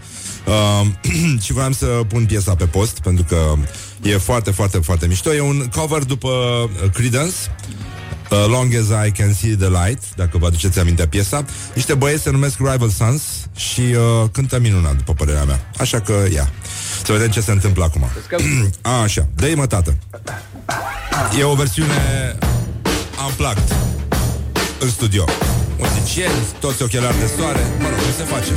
Uh, Și voiam să pun piesa pe post Pentru că E foarte, foarte, foarte mișto. E un cover după uh, Creedence, uh, Long as I can see the light, dacă vă aduceți aminte piesa. Niște băieți se numesc Rival Sons și uh, cântă minunat, după părerea mea. Așa că, ia. Să vedem ce se întâmplă acum. A, așa, dă mă, tată. E o versiune unplugged în studio. Muzicieni, toți ochelari de soare, mă rog, ce se face?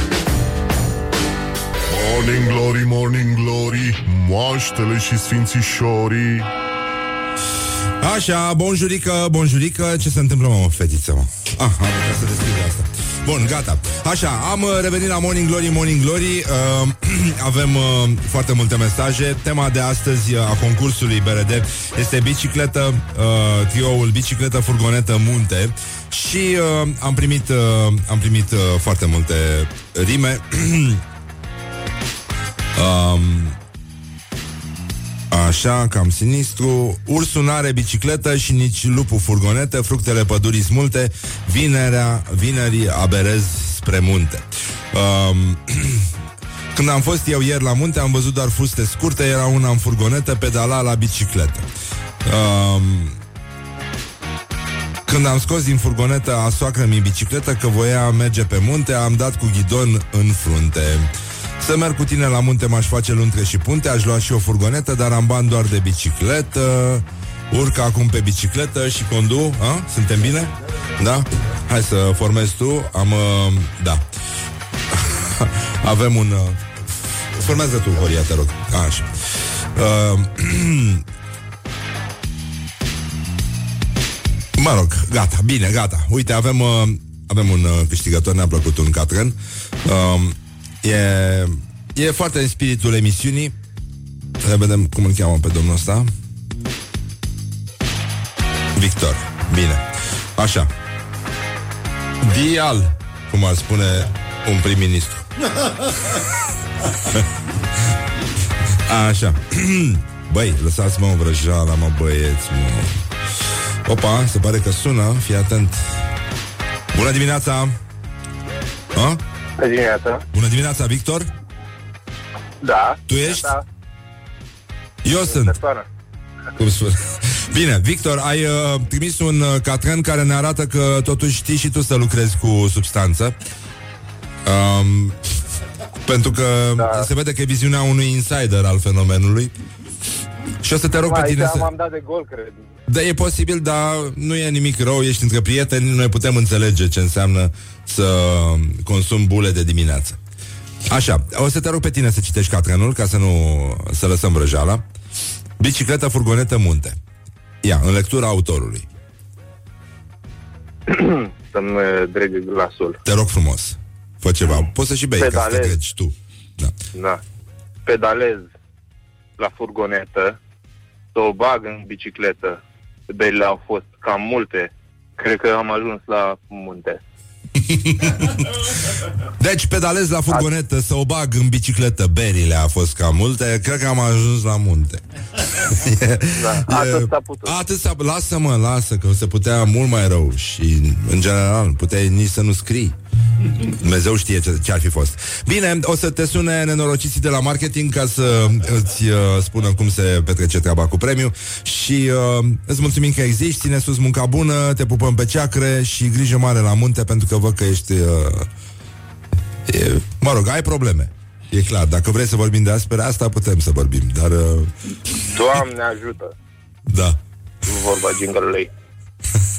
Morning Glory, Morning Glory, moaștele și sfințișorii. Așa, bonjurică, bonjurică Ce se întâmplă, mă, fetiță, mă? Ah, am putea să deschid asta Bun, gata. Așa, am uh, revenit la Morning Glory, Morning Glory. Uh, avem uh, foarte multe mesaje. Tema de astăzi uh, a concursului BRD este bicicletă, uh, trioul bicicletă, furgonetă, munte. Și uh, am primit, uh, am primit uh, foarte multe rime. um, Așa, cam sinistru. Ursul n-are bicicletă și nici lupul furgonetă. Fructele pădurii multe. Vinerea, vinerii aberez spre munte. Um, Când am fost eu ieri la munte Am văzut doar fuste scurte. Era una în furgonetă, pedala la bicicletă. Um, când am scos din furgonetă a soacră mi bicicletă Că voia merge pe munte Am dat cu ghidon în frunte să merg cu tine la munte, m-aș face luntre și punte Aș lua și o furgonetă, dar am bani doar de bicicletă Urc acum pe bicicletă și condu a? Suntem bine? Da? Hai să formezi tu Am... Uh, da Avem un... Uh, formează tu, Horia, te rog Așa uh, Mă rog, gata, bine, gata Uite, avem, uh, avem un uh, câștigător Ne-a plăcut un catren uh, E, e foarte în spiritul emisiunii. Să vedem cum îl cheamă pe domnul ăsta. Victor. Bine. Așa. Dial. cum ar spune un prim-ministru. Așa. Băi, lăsați-mă o vrăjeală, mă băieți, mă. Opa, se pare că sună, fii atent. Bună dimineața! A? Bună dimineața. Bună dimineața, Victor! Da. Tu ești? Da. Eu sunt. Persoană. Cum spune? Bine, Victor, ai uh, trimis un uh, catren care ne arată că totuși știi și tu să lucrezi cu substanță. Um, pentru că da. se vede că e viziunea unui insider al fenomenului. Și o să te rog pe Aici tine să... m-am dat de gol, cred. Da, e posibil, dar nu e nimic rău, ești între prieteni, noi putem înțelege ce înseamnă să consumi bule de dimineață. Așa, o să te rog pe tine să citești catrenul ca să nu să lăsăm vrăjeala. Bicicletă, furgonetă, munte. Ia, în lectura autorului. Să-mi uh, dreg glasul. Te rog frumos. Fă ceva. Poți să și bei, ca să te Pedalez. treci tu. Da. Da. Pedalez la furgonetă, să o bag în bicicletă. Berile au fost cam multe. Cred că am ajuns la munte. Deci pedalez la furgonetă să o bag în bicicletă. Berile a fost cam multe. Cred că am ajuns la munte. Da, atât s-a putut. Atât s-a... Lasă-mă, lasă, că se putea mult mai rău. Și, în general, puteai nici să nu scrii. Dumnezeu știe ce, ce ar fi fost. Bine, o să te sune nenorociții de la marketing ca să îți uh, spună cum se petrece treaba cu premiu și uh, îți mulțumim că existi, ține sus munca bună, te pupăm pe ceacre și grijă mare la munte pentru că văd că ești... Uh, e, mă rog, ai probleme. E clar, dacă vrei să vorbim de despre asta, putem să vorbim, dar... Uh, Doamne ajută! da. Vorba jingle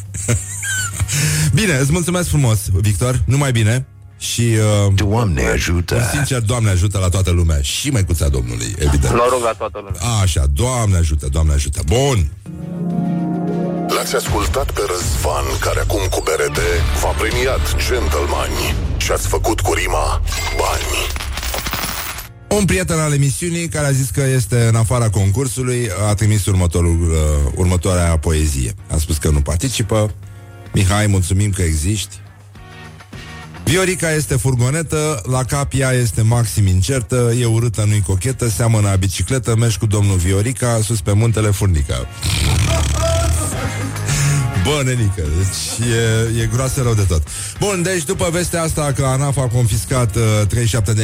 Bine, îți mulțumesc frumos, Victor, numai bine și... Uh, Doamne ajută! Sincer, Doamne ajută la toată lumea și măicuța Domnului, evident. Noroc la toată lumea. A, așa, Doamne ajută, Doamne ajută. Bun. L-ați ascultat pe Răzvan, care acum cu BRD v-a premiat gentlemani și ați făcut cu rima bani. Un prieten al emisiunii care a zis că este în afara concursului a trimis următorul, uh, următoarea poezie. A spus că nu participă. Mihai, mulțumim că existi. Viorica este furgonetă, la cap ea este maxim incertă, e urâtă, nu-i cochetă, seamănă a bicicletă, mergi cu domnul Viorica, sus pe muntele Furnica. Bă, nenică, deci e, e groasă rău de tot. Bun, deci după vestea asta că ANAF a confiscat uh,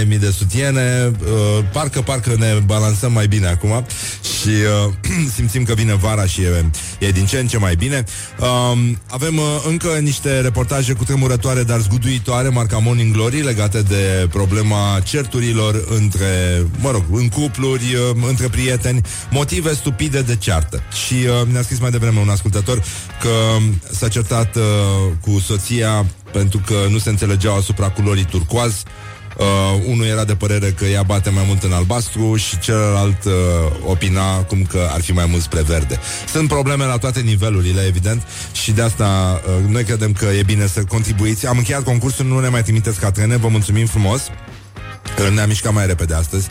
37.000 de sutiene, uh, parcă, parcă ne balansăm mai bine acum și uh, simțim că vine vara și e, e din ce în ce mai bine. Uh, avem uh, încă niște reportaje cu tremurătoare, dar zguduitoare, marca Morning Glory, legate de problema certurilor între, mă rog, în cupluri, uh, între prieteni, motive stupide de ceartă. Și uh, ne-a scris mai devreme un ascultător că s-a certat uh, cu soția pentru că nu se înțelegeau asupra culorii turcoaz. Uh, unul era de părere că ea bate mai mult în albastru și celălalt uh, opina cum că ar fi mai mult spre verde. Sunt probleme la toate nivelurile, evident, și de asta uh, noi credem că e bine să contribuiți. Am încheiat concursul, nu ne mai trimiteți ca trene, vă mulțumim frumos. Uh, Ne-am mișcat mai repede astăzi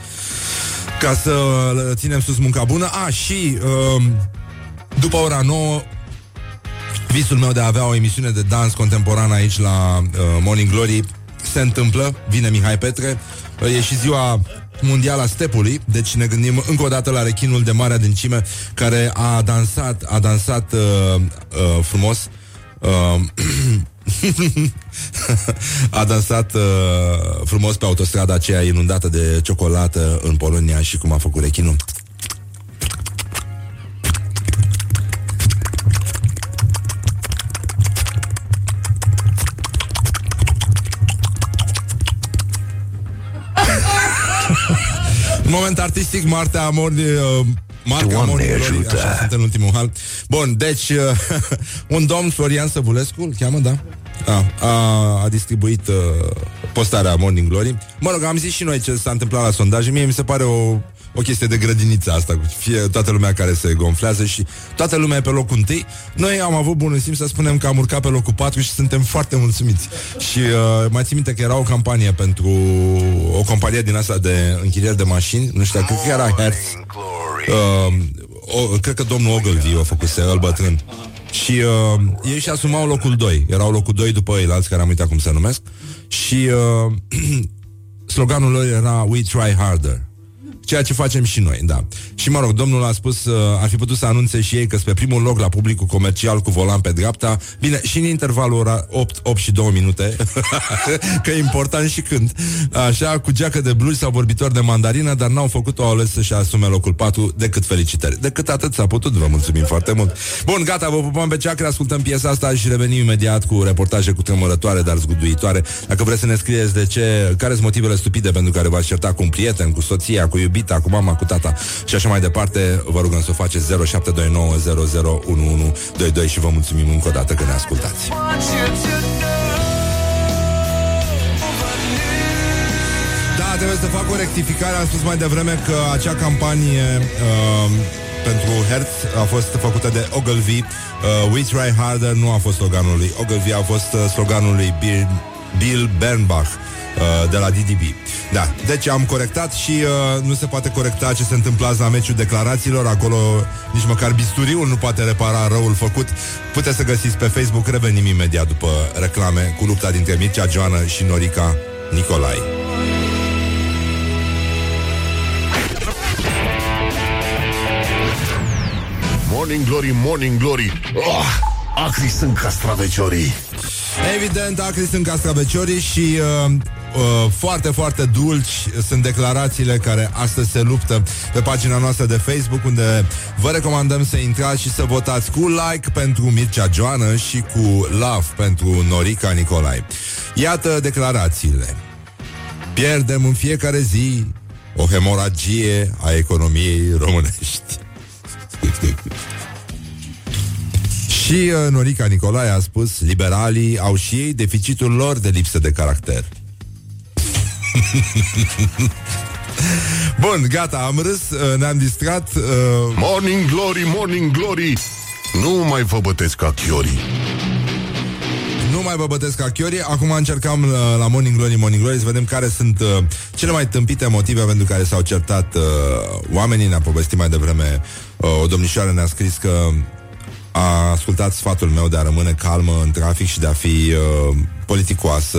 ca să uh, ținem sus munca bună. A, și uh, după ora 9 Visul meu de a avea o emisiune de dans contemporan aici la uh, Morning Glory se întâmplă, vine Mihai Petre, uh, e și ziua mondială a stepului, deci ne gândim încă o dată la rechinul de mare adâncime care a dansat, a dansat uh, uh, frumos. Uh, a dansat uh, frumos pe autostrada aceea inundată de ciocolată în Polonia și cum a făcut rechinul. În moment artistic, Marta Amor... Uh, Marca Doamne Morning Glory, ajută. Așa sunt în ultimul hal. Bun, deci uh, un domn Florian Săvulescu, îl cheamă, da? A, a, a distribuit uh, postarea Morning Glory. Mă rog, am zis și noi ce s-a întâmplat la sondaje. Mie mi se pare o, o chestie de grădiniță asta, cu fie toată lumea care se gonflează și toată lumea e pe locul întâi. Noi am avut bunul simț să spunem că am urcat pe locul 4 și suntem foarte mulțumiți. Și uh, mai țin minte că era o campanie pentru o companie din asta de închirieri de mașini, nu știu, cred că era Hertz. Uh, o, cred că domnul Ogilvy a făcut el bătrân. Și uh, ei și asumau locul 2. Erau locul 2 după ei, alți care am uitat cum se numesc. și uh, sloganul lor era We try harder. Ceea ce facem și noi, da. Și mă rog, domnul a spus, uh, ar fi putut să anunțe și ei că sunt pe primul loc la publicul comercial cu volan pe dreapta. Bine, și în intervalul ora 8, 8 și 2 minute, că e important și când. Așa, cu geacă de blugi sau vorbitor de mandarină, dar n-au făcut-o, au ales să-și asume locul 4, decât felicitări. Decât atât s-a putut, vă mulțumim foarte mult. Bun, gata, vă pupăm pe ceacre, ascultăm piesa asta și revenim imediat cu reportaje cu tremurătoare, dar zguduitoare. Dacă vreți să ne scrieți de ce, care sunt motivele stupide pentru care v-ați certa cu un prieten, cu soția, cu iubita, cu mama, cu tata și așa mai departe, vă rugăm să o faceți 0729001122 și vă mulțumim încă o dată că ne ascultați. Da, trebuie să fac o rectificare. Am spus mai devreme că acea campanie uh, pentru Hertz a fost făcută de Ogilvy. Uh, We Try Harder nu a fost sloganul lui Ogilvy, a fost uh, sloganul lui Bill, Bill Bernbach uh, de la DDB. Da, deci am corectat și uh, nu se poate corecta ce se întâmplă azi la meciul declarațiilor. Acolo nici măcar bisturiul nu poate repara răul făcut. Puteți să găsiți pe Facebook. Revenim imediat după reclame cu lupta dintre Mircea Joană și Norica Nicolai. Morning Glory, Morning Glory oh, Acri sunt castraveciorii Evident, acri sunt castraveciorii și uh, uh, foarte, foarte dulci sunt declarațiile care astăzi se luptă pe pagina noastră de Facebook, unde vă recomandăm să intrați și să votați cu like pentru Mircea Joană și cu love pentru Norica Nicolai. Iată declarațiile. Pierdem în fiecare zi o hemoragie a economiei românești. Și uh, Norica Nicolae a spus Liberalii au și ei deficitul lor de lipsă de caracter Bun, gata, am râs, uh, ne-am distrat uh... Morning Glory, Morning Glory Nu mai vă bătesc ca chiorii nu mai vă bătesc ca chiori. Acum încercam uh, la Morning Glory, Morning Glory să vedem care sunt uh, cele mai tâmpite motive pentru care s-au certat uh, oamenii. Ne-a povestit mai devreme uh, o domnișoară ne-a scris că a ascultat sfatul meu de a rămâne calmă în trafic și de a fi uh, politicoasă,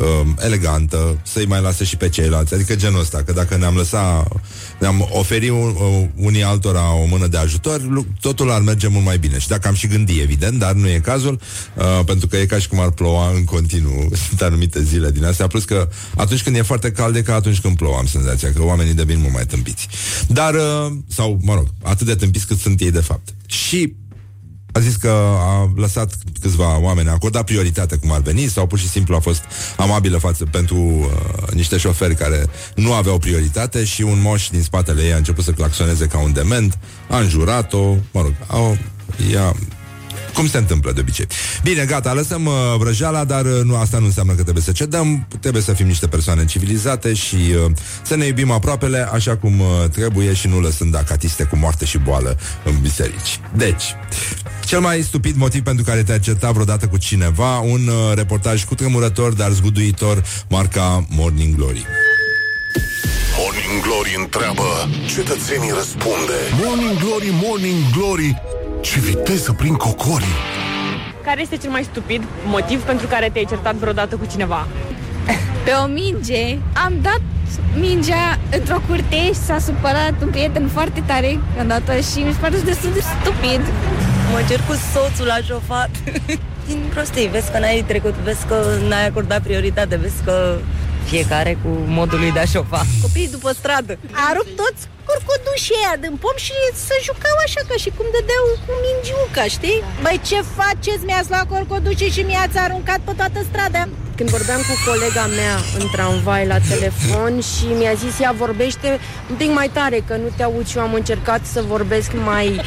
uh, elegantă, să-i mai lase și pe ceilalți. Adică genul ăsta, că dacă ne-am lăsat, ne-am oferit un, uh, unii altora o mână de ajutor, lu- totul ar merge mult mai bine. Și dacă am și gândit, evident, dar nu e cazul, uh, pentru că e ca și cum ar ploua în continuu. Sunt anumite zile din astea, plus că atunci când e foarte cald e ca atunci când plouă, am senzația că oamenii devin mult mai tâmpiți. Dar, uh, sau, mă rog, atât de tâmpiți cât sunt ei de fapt. Și a zis că a lăsat câțiva oameni, a acordat prioritate cum ar veni sau pur și simplu a fost amabilă față pentru uh, niște șoferi care nu aveau prioritate și un moș din spatele ei a început să claxoneze ca un dement, a înjurat-o, mă rog, a, ea, cum se întâmplă de obicei. Bine, gata, lăsăm uh, vrăjeala, dar uh, nu asta nu înseamnă că trebuie să cedăm, trebuie să fim niște persoane civilizate și uh, să ne iubim aproapele așa cum uh, trebuie și nu lăsând acatiste cu moarte și boală în biserici. Deci, cel mai stupid motiv pentru care te-ai certat vreodată cu cineva, un uh, reportaj cu tremurător, dar zguduitor, marca Morning Glory. Morning Glory întreabă Cetățenii răspunde Morning Glory, Morning Glory Ce viteză prin cocorii Care este cel mai stupid motiv pentru care te-ai certat vreodată cu cineva? Pe o minge am dat mingea într-o curte și s-a supărat un prieten foarte tare îndată și mi se pare destul de stupid. Mă cer cu soțul la șofat. Din prostii, vezi că n-ai trecut, vezi că n-ai acordat prioritate, vezi că fiecare cu modul lui de a șofa. Copiii după stradă. A rupt toți curcudușii ăia din pom și se jucau așa ca și cum dădeau cu mingiuca, știi? Băi, ce faceți? Mi-ați luat corcodușii și mi-ați aruncat pe toată strada. Când vorbeam cu colega mea în tramvai la telefon și mi-a zis ea vorbește un pic mai tare că nu te aud și eu am încercat să vorbesc mai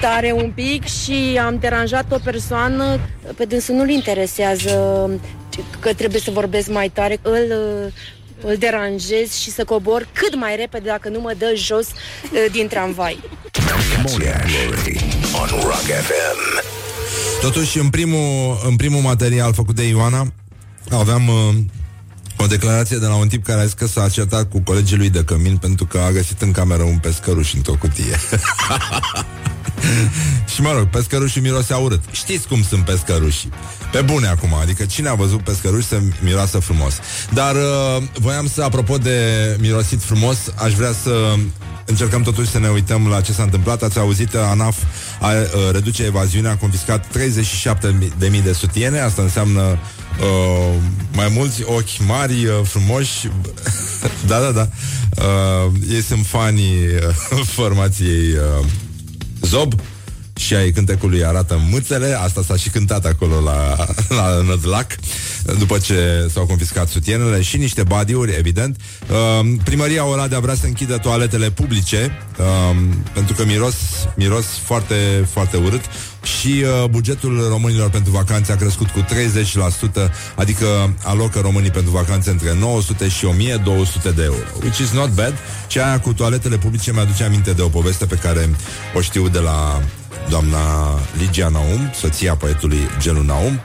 tare un pic și am deranjat o persoană pe dânsul nu-l interesează că trebuie să vorbesc mai tare, îl îl deranjez și să cobor cât mai repede dacă nu mă dă jos uh, din tramvai. Morning Glory on Rock FM. Totuși, în primul, în primul material făcut de Ioana, aveam uh, o declarație de la un tip care a zis că s-a certat cu colegii lui de cămin pentru că a găsit în cameră un pescăruș într-o cutie. și mă rog, pescărușii mirosea urât. Știți cum sunt pescărușii. Pe bune acum, adică cine a văzut pescăruși să miroasă frumos. Dar uh, voiam să, apropo de mirosit frumos, aș vrea să încercăm totuși să ne uităm la ce s-a întâmplat. Ați auzit, ANAF a, a, reduce evaziunea, a confiscat 37.000 de sutiene, asta înseamnă uh, mai mulți ochi mari, uh, frumoși. da, da, da. Uh, ei sunt fanii uh, formației uh, Zob și ai cântecului arată mâțele, asta s-a și cântat acolo la, la Nădlac, după ce s-au confiscat sutienele și niște badiuri, evident. Uh, primăria Oradea vrea să închidă toaletele publice, uh, pentru că miros, miros foarte, foarte urât și uh, bugetul românilor pentru vacanțe a crescut cu 30%, adică alocă românii pentru vacanțe între 900 și 1200 de euro, which is not bad. Și aia cu toaletele publice mi-aduce aminte de o poveste pe care o știu de la doamna Ligia Naum, soția poetului Gelu Naum.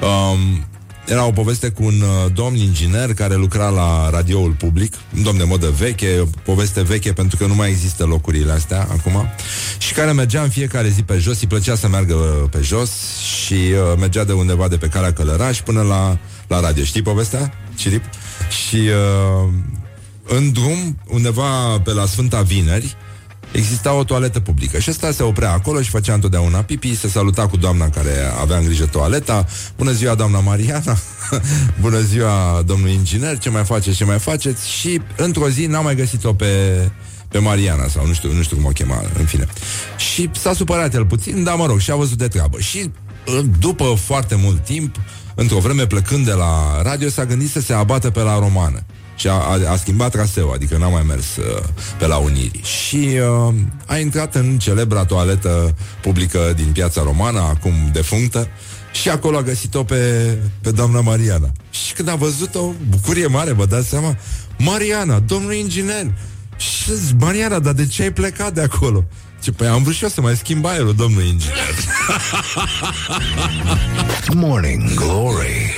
Um, era o poveste cu un uh, domn inginer care lucra la radioul public, un domn de modă veche, o poveste veche pentru că nu mai există locurile astea acum, și care mergea în fiecare zi pe jos, îi plăcea să meargă uh, pe jos și uh, mergea de undeva de pe calea Călăraș până la, la radio. Știi povestea, Cirip? Și uh, în drum, undeva pe la Sfânta Vineri, exista o toaletă publică și ăsta se oprea acolo și făcea întotdeauna pipi, se saluta cu doamna care avea în grijă toaleta. Bună ziua, doamna Mariana! Bună ziua, domnul inginer, ce mai faceți, ce mai faceți? Și într-o zi n-am mai găsit-o pe, pe Mariana sau nu știu, nu știu cum o chema, în fine. Și s-a supărat el puțin, dar mă rog, și a văzut de treabă. Și după foarte mult timp, într-o vreme plecând de la radio, s-a gândit să se abată pe la romană. Și a, a, a schimbat traseu, adică n-a mai mers uh, pe la Unirii. Și uh, a intrat în celebra toaletă publică din piața romană, acum defunctă, și acolo a găsit-o pe, pe doamna Mariana. Și când a văzut-o, bucurie mare, vă dați seama, Mariana, domnul inginer, și zic, Mariana, dar de ce ai plecat de acolo? Ce, păi am vrut și eu să mai schimb aerul, domnul inginer. Morning Glory.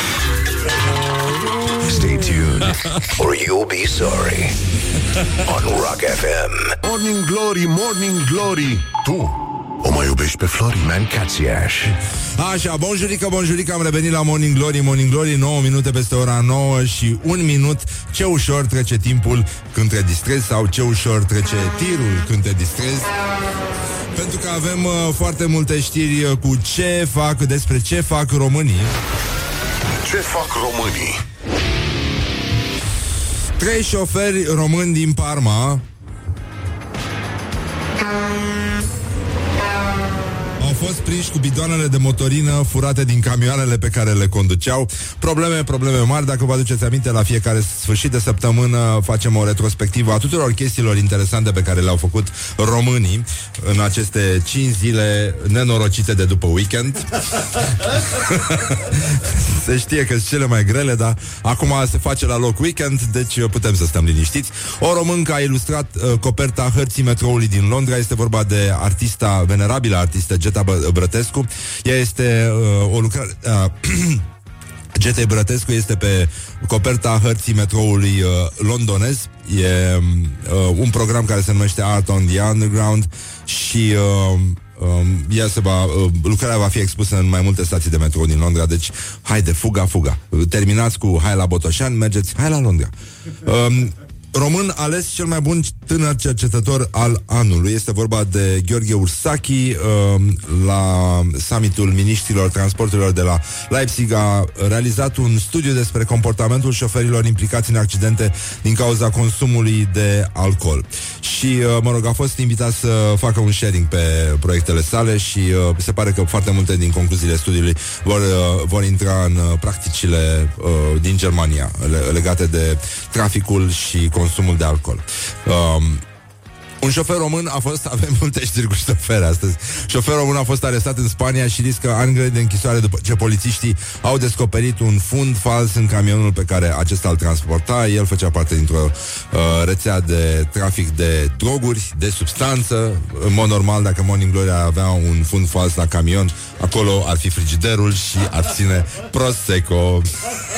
Stay tuned, or you'll be sorry. On Rock FM. Morning Glory, Morning Glory Tu o mai iubești pe Flori? Mancațiaș. Așa, bonjurică, bonjurică, am revenit la Morning Glory Morning Glory, 9 minute peste ora 9 și un minut Ce ușor trece timpul când te distrezi Sau ce ușor trece tirul când te distrezi Pentru că avem uh, foarte multe știri uh, cu ce fac, despre ce fac românii Ce fac românii? Trei șoferi români din Parma. Au fost prinși cu bidoanele de motorină furate din camioanele pe care le conduceau. Probleme, probleme mari. Dacă vă aduceți aminte, la fiecare sfârșit de săptămână facem o retrospectivă a tuturor chestiilor interesante pe care le-au făcut românii în aceste 5 zile nenorocite de după weekend. se știe că sunt cele mai grele, dar acum se face la loc weekend, deci putem să stăm liniștiți. O româncă a ilustrat uh, coperta hărții metroului din Londra. Este vorba de artista, venerabilă artistă Geta Brătescu. Ea este uh, o lucrare... Uh, GT Brătescu este pe coperta hărții metroului uh, londonez. E uh, un program care se numește Art on the Underground și uh, um, ea se va, uh, lucrarea va fi expusă în mai multe stații de metrou din Londra, deci haide, fuga, fuga. Terminați cu hai la Botoșan, mergeți, hai la Londra. Um, român ales cel mai bun tânăr cercetător al anului. Este vorba de Gheorghe Ursachi uh, la summitul ministrilor transporturilor de la Leipzig a realizat un studiu despre comportamentul șoferilor implicați în accidente din cauza consumului de alcool. Și, uh, mă rog, a fost invitat să facă un sharing pe proiectele sale și uh, se pare că foarte multe din concluziile studiului vor, uh, vor intra în uh, practicile uh, din Germania legate de traficul și consumul consumul de alcool. Um, un șofer român a fost, avem multe știri cu șoferi astăzi. Șofer român a fost arestat în Spania și riscă ani grei de închisoare după ce polițiștii au descoperit un fund fals în camionul pe care acesta îl transporta. El făcea parte dintr-o uh, rețea de trafic de droguri, de substanță. În mod normal, dacă Morning Glory avea un fund fals la camion, acolo ar fi frigiderul și ar ține Prosecco.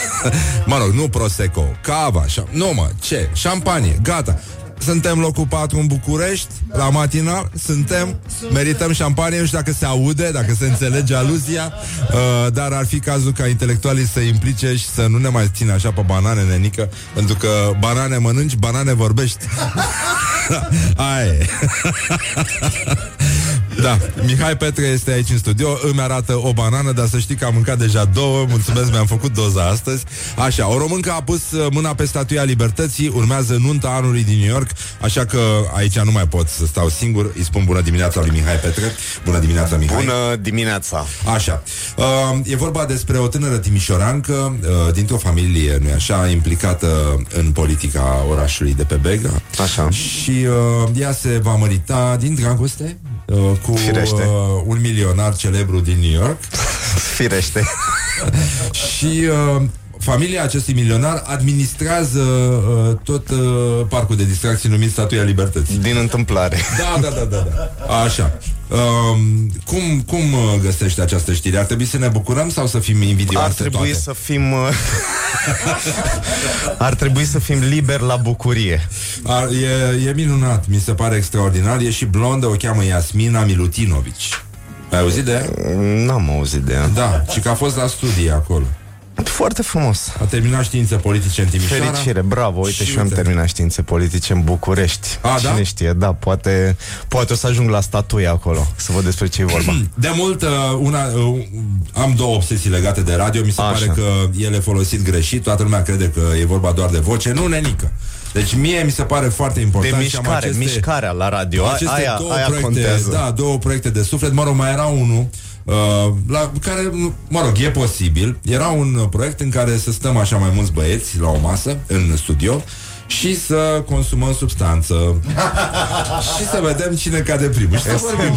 mă rog, nu Prosecco, cava, șa- nu mă, ce? Șampanie, gata. Suntem locul 4 în București, la matinal, suntem, merităm șampanie, nu știu dacă se aude, dacă se înțelege aluzia, uh, dar ar fi cazul ca intelectualii să implice și să nu ne mai țină așa pe banane, nenică, pentru că banane mănânci, banane vorbești. Aia e. Da, Mihai Petre este aici în studio Îmi arată o banană, dar să știi că am mâncat deja două Mulțumesc, mi-am făcut doza astăzi. Așa, o româncă a pus uh, mâna pe statuia libertății Urmează nunta anului din New York Așa că aici nu mai pot să stau singur Îi spun bună dimineața lui Mihai Petre. Bună dimineața, Mihai. Bună dimineața. Așa, uh, e vorba despre o tânără timișorancă uh, Dintr-o familie, nu așa, implicată în politica orașului de pe Bega. Așa. Și uh, ea se va mărita din dragoste uh, cu Firește. uh, un milionar celebru din New York. Firește. și uh, familia acestui milionar administrează uh, tot uh, parcul de distracții numit Statuia Libertății. Din întâmplare. Da, da, da, da. da. Așa. Um, cum, cum uh, găsești această știre? Ar trebui să ne bucurăm sau să fim invidioase Ar trebui toate? să fim uh, Ar trebui să fim liberi la bucurie Ar, e, e minunat, mi se pare extraordinar. E și blondă, o cheamă Iasmina Milutinovici. Ai auzit de ea? N-am auzit de ea Da, și că a fost la studii acolo. Foarte frumos. A terminat științe politice în Timișoara. Fericire, bravo, uite și, și eu am uite. terminat științe politice în București. A, Cine da? știe, da, poate, poate o să ajung la statuie acolo Să văd despre ce e vorba. De mult uh, una, uh, am două obsesii legate de radio. Mi se Așa. pare că ele folosit greșit. Toată lumea crede că e vorba doar de voce. Nu, nenică. Deci mie mi se pare foarte De important și am mișcare, aceste, mișcarea la radio. A- aceste Aia, două aia proiecte, contează. Da, două proiecte de suflet. Mă rog, mai era unul Uh, la care, mă rog, e posibil. Era un uh, proiect în care să stăm așa mai mulți băieți La o masă, în studio Și să consumăm substanță Și să vedem cine cade primul Și să vorbim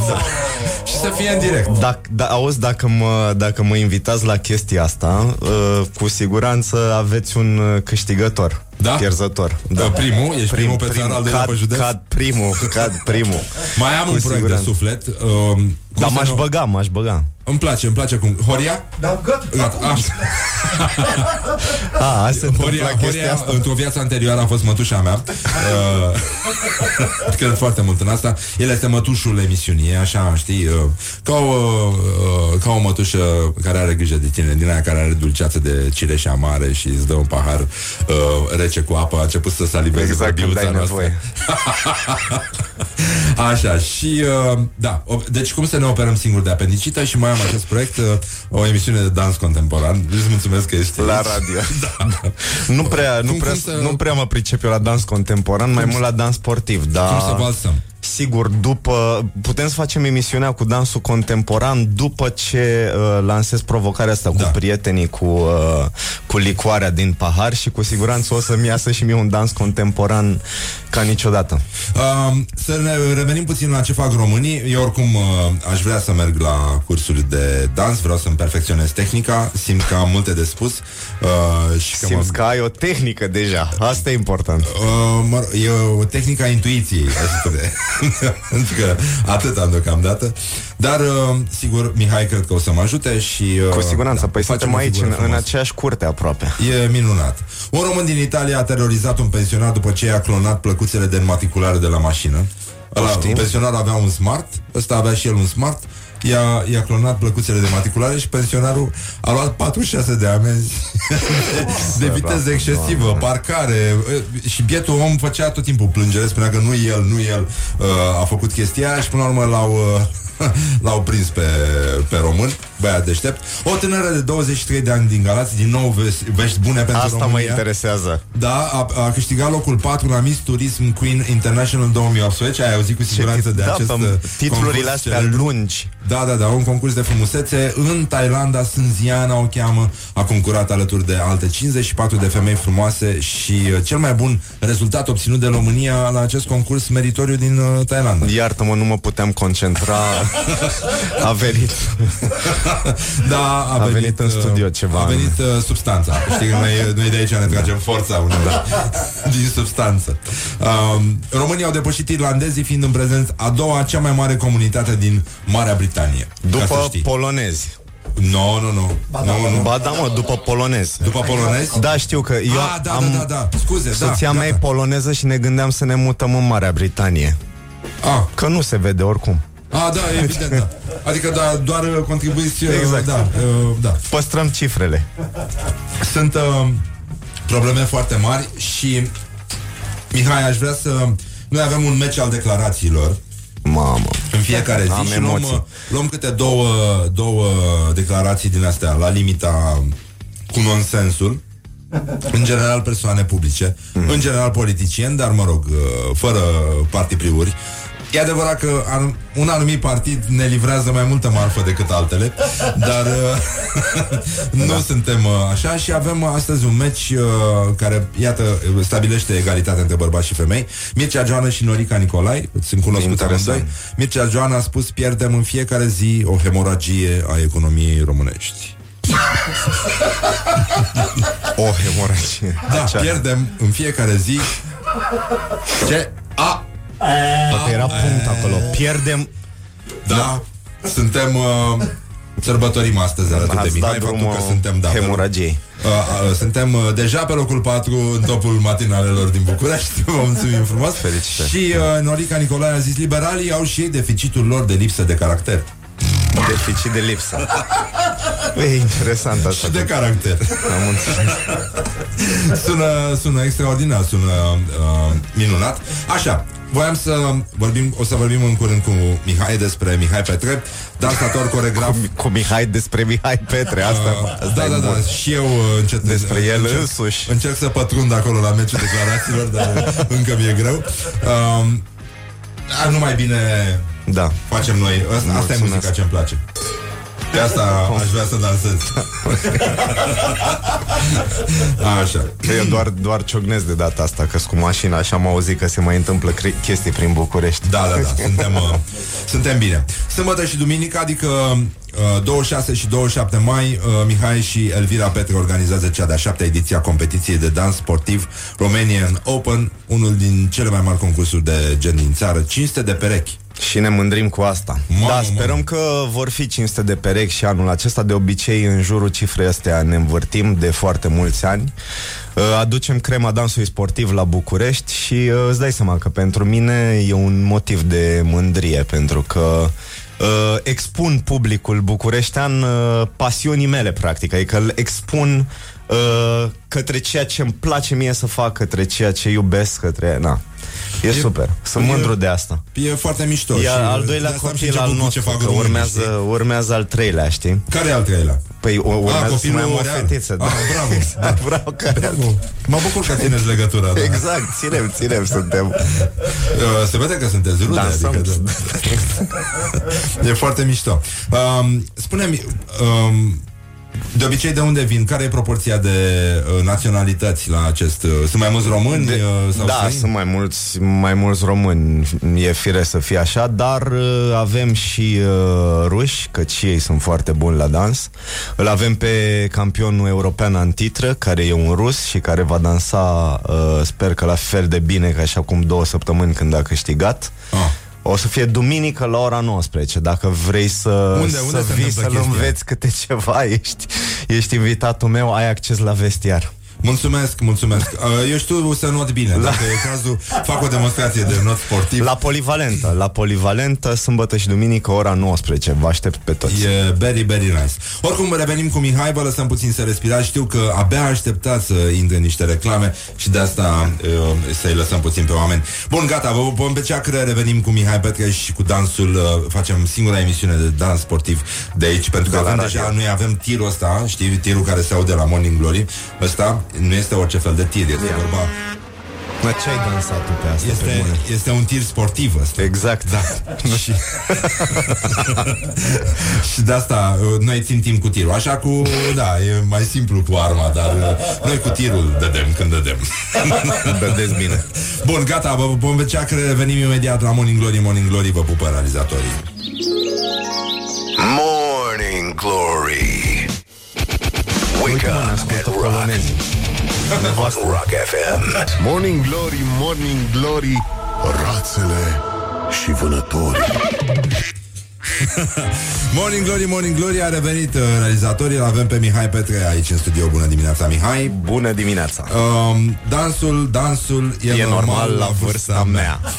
Și să fie în direct Dacă, da, auzi, dacă mă, dacă mă invitați la chestia asta, uh, cu siguranță aveți un uh, câștigător. Da? Pierzător. Da. Primul? Ești primul pe țară, al doilea cad, pe județ? Cad primul, cad primul. Mai am Cu un proiect siguranță. de suflet um, Dar cum să m-aș nu- băga, m-aș băga. Îmi place, îmi place cum Horia? Da, gata. Gata, așa. A, asta se întâmplă Horia, chestia Horia asta. într-o viață anterioară a fost mătușa mea uh, Cred foarte mult în asta El este mătușul emisiunii E așa, știi uh, ca, o, uh, ca o mătușă care are grijă de tine Din aia care are dulceață de cireșe amare Și îți dă un pahar uh, rece cu apă A început să saliveze Exact, pe când biuța ai noastră. nevoie. Așa, și uh, da, o, deci cum să ne operăm singuri de apendicită și mai am acest proiect, uh, o emisiune de dans contemporan. Îți mulțumesc că ești La aici. radio. da, da. Nu prea, nu, Cum- prea, cum să- nu prea mă pricep eu la dans contemporan, mai mult la dans sportiv. Dar Cum să valsăm? Sigur, după putem să facem emisiunea cu dansul contemporan după ce uh, lansez provocarea asta Da. cu prietenii cu uh, cu licoarea din pahar și cu siguranță o să-mi iasă și mie un dans contemporan ca niciodată. Uh, să ne revenim puțin la ce fac românii. Eu oricum uh, aș vrea să merg la cursuri de dans, vreau să-mi perfecționez tehnica, simt că am multe de spus. Uh, și că Simți mă, că ai o tehnică deja. Asta e important. Uh, mă, rog, e o tehnică a intuiției, aș spune. Pentru că atât am deocamdată. Dar, uh, sigur, Mihai cred că o să mă ajute și... Uh, Cu siguranță, păi facem suntem o aici figură în, în frumoasă. aceeași curte aproape. E minunat. Un român din Italia a terorizat un pensionar după ce i-a clonat plăcuțele de înmatriculare de la mașină. Ăla, Poftim? un pensionar avea un smart, ăsta avea și el un smart, i-a, i-a clonat plăcuțele de matriculare și pensionarul a luat 46 de amenzi de, de viteză excesivă, parcare. Și bietul om făcea tot timpul plângere, spunea că nu el, nu el uh, a făcut chestia aia și până la urmă l-au uh, L-au prins pe, pe român, băiat deștept. O tânără de 23 de ani din Galați, din nou vești, vești bune pentru Asta mă România. interesează. Da, a, a câștigat locul 4 la Miss Turism Queen International 2018. Ai auzit cu siguranță de da, acest pe uh, titlurile concurs astea celebru. lungi. Da, da, da, un concurs de frumusețe în Thailanda, Sânziana o cheamă, a concurat alături de alte 54 de femei frumoase și uh, cel mai bun rezultat obținut de România la acest concurs meritoriu din uh, Thailanda. Iartă-mă, nu mă puteam concentra. A venit. Da, a, A venit în uh, studio ceva. A venit uh, substanța. Știi că noi, noi de aici ne tragem forța uneori din substanță. Um, Românii au depășit irlandezii fiind în prezent a doua cea mai mare comunitate din Marea Britanie. Ca să După știi. polonezi. Nu, nu, nu. Nu, nu. Ba da, mă, după polonez. După polonez? Da, știu că eu Ah, da, am... da, da, da. Scuze, da, Soția mea e gata. poloneză și ne gândeam să ne mutăm în Marea Britanie. Ah. Că nu se vede oricum. Ah, da, evident, da. Adică da, doar uh, contribuiți... uh, Exact. Da, uh, da. Păstrăm cifrele. Sunt uh, probleme foarte mari și Mihai, aș vrea să... Noi avem un meci al declarațiilor Mamă. în fiecare zi Am și luăm, emoții. uh, luăm câte două, două declarații din astea la limita cu nonsensul în general persoane publice, Mhm. în general politicieni, dar mă rog, uh, fără partipriuri. E adevărat că an- un anumit partid ne livrează mai multă marfă decât altele, dar uh, nu suntem uh, așa și avem astăzi un meci uh, care, iată, stabilește egalitatea între bărbați și femei. Mircea Joana și Norica Nicolai, sunt cunoscute Interesant. amândoi. Mircea Joana a spus, pierdem în fiecare zi o hemoragie a economiei românești. O hemoragie. Da, Acea. pierdem în fiecare zi ce a Poate era punct acolo. Pierdem Da, suntem uh, Sărbătorim astăzi alături de Ați Mihai dat Faptul drumul că suntem da, hemoragiei. Uh, uh, suntem uh, deja pe locul 4 în topul matinalelor din București Vă mulțumim frumos Felicitări. Și uh, Norica Nicolae a zis Liberalii au și ei deficitul lor de lipsă de caracter Deficit de lipsă. E interesant asta. Și de caracter Am înțeles. sună, sună extraordinar, sună uh, minunat. Așa, voiam să vorbim, o să vorbim în curând cu Mihai despre Mihai Petre, dansator, coregraf. Cu, cu Mihai despre Mihai Petre, asta, Uh, asta da, e da, da, bun. și eu uh, încet Despre el încerc, însuși. Încerc să pătrund acolo la meciul declarațiilor, dar încă mi-e greu. Um, dar nu mai bine Da. facem noi. Asta, asta e Mulțumesc. muzica ce-mi place. De asta aș vrea să dansez. Așa. Eu doar, doar ciognesc de data asta, că cu mașina și am auzit că se mai întâmplă cre- chestii prin București. Da, da, da, suntem, uh, suntem bine. Sâmbătă și duminică, adică uh, 26 și 27 mai, uh, Mihai și Elvira Petre organizează cea de-a șaptea ediție a competiției de dans sportiv Romanian Open, unul din cele mai mari concursuri de gen din țară, 500 de perechi. Și ne mândrim cu asta. Mamă, da, sperăm mamă. că vor fi 500 de perechi și anul acesta. De obicei, în jurul cifrei astea ne învârtim de foarte mulți ani. Uh, Aducem crema dansului sportiv la București și uh, îți dai seama că pentru mine e un motiv de mândrie, pentru că uh, expun publicul bucureștean uh, pasiunii mele, practic. Adică îl expun uh, către ceea ce îmi place mie să fac, către ceea ce iubesc, către... Na. E, E- super. Sunt e- mândru de asta. E foarte mișto. E și al de doilea asta am și copil al început cu ce nostru, fac că românii, urmează, știi? urmează al treilea, știi? Care e al treilea? Păi o- urmează să copilul mai am o real. fetiță. da. Ah, bravo. Exact, bravo, care Bravo. Mă bucur că țineți legătura. Da. Exact, ținem, ținem, suntem. Uh, Se vede că sunteți rude, Dansăm. adică, da. E foarte mișto. Um, spune-mi, um, de obicei de unde vin? Care e proporția de uh, naționalități la acest... Uh, sunt mai mulți români? De, uh, sau da, străini? sunt mai mulți, mai mulți români, e fire să fie așa, dar uh, avem și uh, ruși, că și ei sunt foarte buni la dans. Îl avem pe campionul european antitră, care e un rus și care va dansa, uh, sper că la fel de bine ca și acum două săptămâni când a câștigat. Ah. O să fie duminică la ora 19 Dacă vrei să, Unde- unde să se vii întâmplă să-l chestia? înveți câte ceva ești, ești invitatul meu, ai acces la vestiar Mulțumesc, mulțumesc. Uh, eu știu să not bine. Dacă e cazul, fac o demonstrație de not sportiv. La polivalentă, la polivalentă, sâmbătă și duminică, ora 19. Vă aștept pe toți. E very, very nice. Oricum, revenim cu Mihai, vă lăsăm puțin să respirați. Știu că abia așteptați să intre niște reclame și de asta uh, să-i lăsăm puțin pe oameni. Bun, gata, vă vom pe ceacră, revenim cu Mihai Petreș și cu dansul, uh, facem singura emisiune de dans sportiv de aici, pentru că De la avem radio. deja, noi avem tirul ăsta, știi, tirul care se aude la Morning Glory, ăsta nu este orice fel de tir, este vorba Mă, ce ai dansat tu pe asta? pe este, bune? este un tir sportiv ăsta. Exact. Da. și... și de asta uh, noi țin timp cu tirul. Așa cu, da, e mai simplu cu arma, dar uh, noi cu tirul dădem când dădem. Dădeți bine. Bun, gata, vă vom vedea că revenim imediat la Morning Glory. Morning Glory vă pupă realizatorii. Morning Glory. Wake up and rock. On Rock FM. Morning Glory, Morning Glory, rațele și vânătorii. morning Glory, Morning Glory A revenit uh, realizatorii Îl avem pe Mihai Petre aici în studio. Bună dimineața, Mihai. Bună dimineața. Um, Dansul, dansul E, E normal la vârsta mea.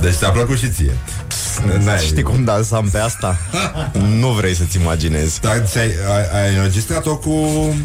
Deci ți-a plăcut și ție Da, Știi cum dansam pe asta? nu vrei să-ți imaginezi Dar ți-ai, ai, ai înregistrat-o cu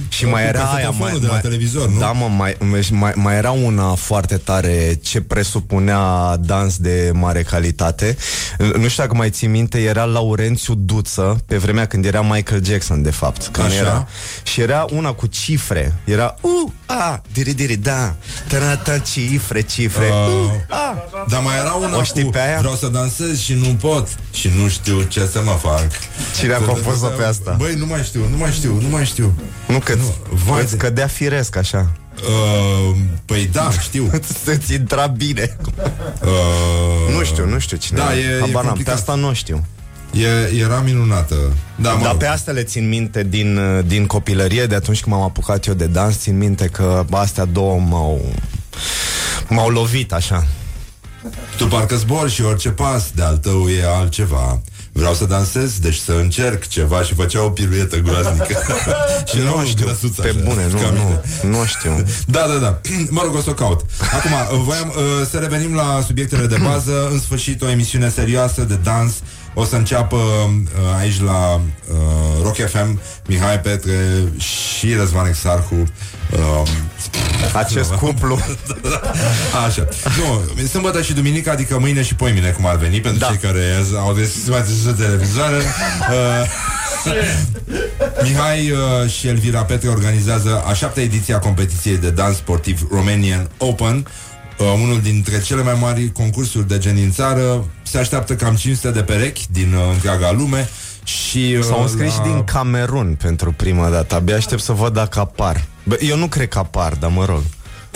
Și mai cu era aia casetofonul mai, de la mai, televizor, nu? Da, mă, mai, mai, mai era una foarte tare Ce presupunea dans de mare calitate Nu știu dacă mai ții minte Era Laurențiu Duță Pe vremea când era Michael Jackson, de fapt când Așa. era, Și era una cu cifre Era u, a, diri, diri, da Tarata, cifre, cifre Uh, a. Dar mai era una O știi cu pe aia? Vreau să dansez și nu pot Și nu știu ce să mă fac. Cine a compus-o pe asta? Băi, nu mai știu, nu mai știu, nu mai știu. Nu, că vai îți de- cădea firesc așa. Uh, Păi da, știu. Să-ți intra bine. Uh, Nu știu, nu știu cine Da, e, e Habar n-am, pe complicat. asta nu știu. E, Era minunată. Da, mă Dar rog. pe asta le țin minte din, din copilărie De atunci când m-am apucat eu de dans Țin minte că astea două m-au M-au lovit așa Tu parcă zbori și orice pas de al tău e altceva Vreau să dansez, deci să încerc ceva Și făcea o piruetă groaznică Și Nu știu, grăsuță pe așa, bune, nu, ca mine. nu, nu știu Da, da, da. Mă rog, o să o caut. Acum, voiam uh, să revenim la subiectele de bază. În sfârșit, o emisiune serioasă de dans. O să înceapă uh, aici la uh, Rock FM Mihai Petre și Răzvan Exarhu. Uh, Acest cuplu Așa. Nu, sâmbătă și duminica, adică mâine și poimine, cum ar veni, pentru Da. cei care au deschis mai deschis televizoare. Uh, Mihai uh, și Elvira Petre organizează a șaptea ediție a competiției de dans sportiv Romanian Open, uh, unul dintre cele mai mari concursuri de gen din țară. Se așteaptă cam 500 de perechi din uh, întreaga lume și uh, S-au înscris la... din Camerun pentru prima dată Abia aștept să văd dacă apar Bă, Eu nu cred că apar, dar mă rog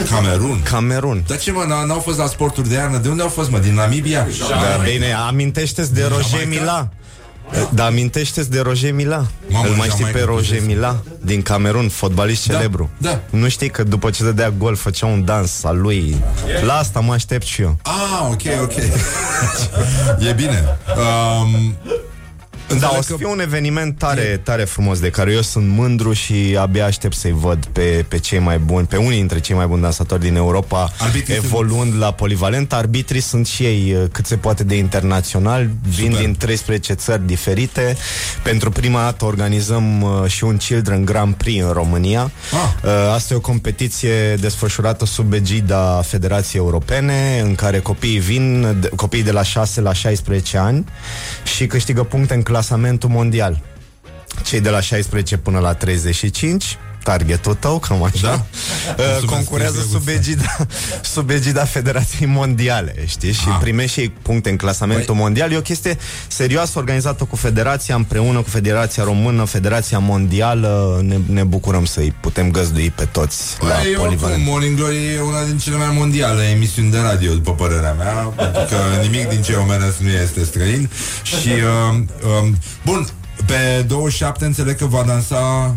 Camerun. Camerun Dar ce mă, n- n-au fost la sporturi de iarnă? De unde au fost, mă? Din Namibia? Da, bine, amintește-ți de Roger Mila Da, amintește-ți de Roger Mila Mamă, Îl mai știi Jamaica, pe Roger ce Mila Din Camerun, fotbalist Da, celebru da. Nu știi că după ce dădea gol Făcea un dans al lui La asta mă aștept și eu Ah, ok, ok. e bine. Um, Da, înțeleg o să fie un eveniment tare, tare frumos De care eu sunt mândru și abia aștept să-i văd Pe, pe cei mai buni Pe unii dintre cei mai buni dansatori din Europa Arbitrii Evoluând la polivalent Arbitrii sunt și ei uh, cât se poate de internațional Vin Super. din 13 țări diferite Pentru prima dată organizăm uh, și un Children Grand Prix în România Ah. Uh, Asta e o competiție desfășurată sub egida Federației Europene În care copiii vin, de- copiii de la 6 la 16 ani Și câștigă puncte în clasamentul mondial. Cei de la 16 până la 35 targetul tău, cam așa, Da. uh, Mulțumesc, concurează ești sub egida, sub egida Federației Mondiale, știi? Și Ah. primește și ei puncte în clasamentul mondial. E o chestie serioasă organizată cu Federația, împreună cu Federația Română, Federația Mondială. Ne, ne bucurăm să-i putem găzdui pe toți la Păi, oricum, polivalent. Morning Glory e una din cele mai mondiale emisiuni de radio, după părerea mea, pentru că nimic din ce omenesc nu este străin. Și, uh, uh, bun, pe 27 înțeleg că va dansa...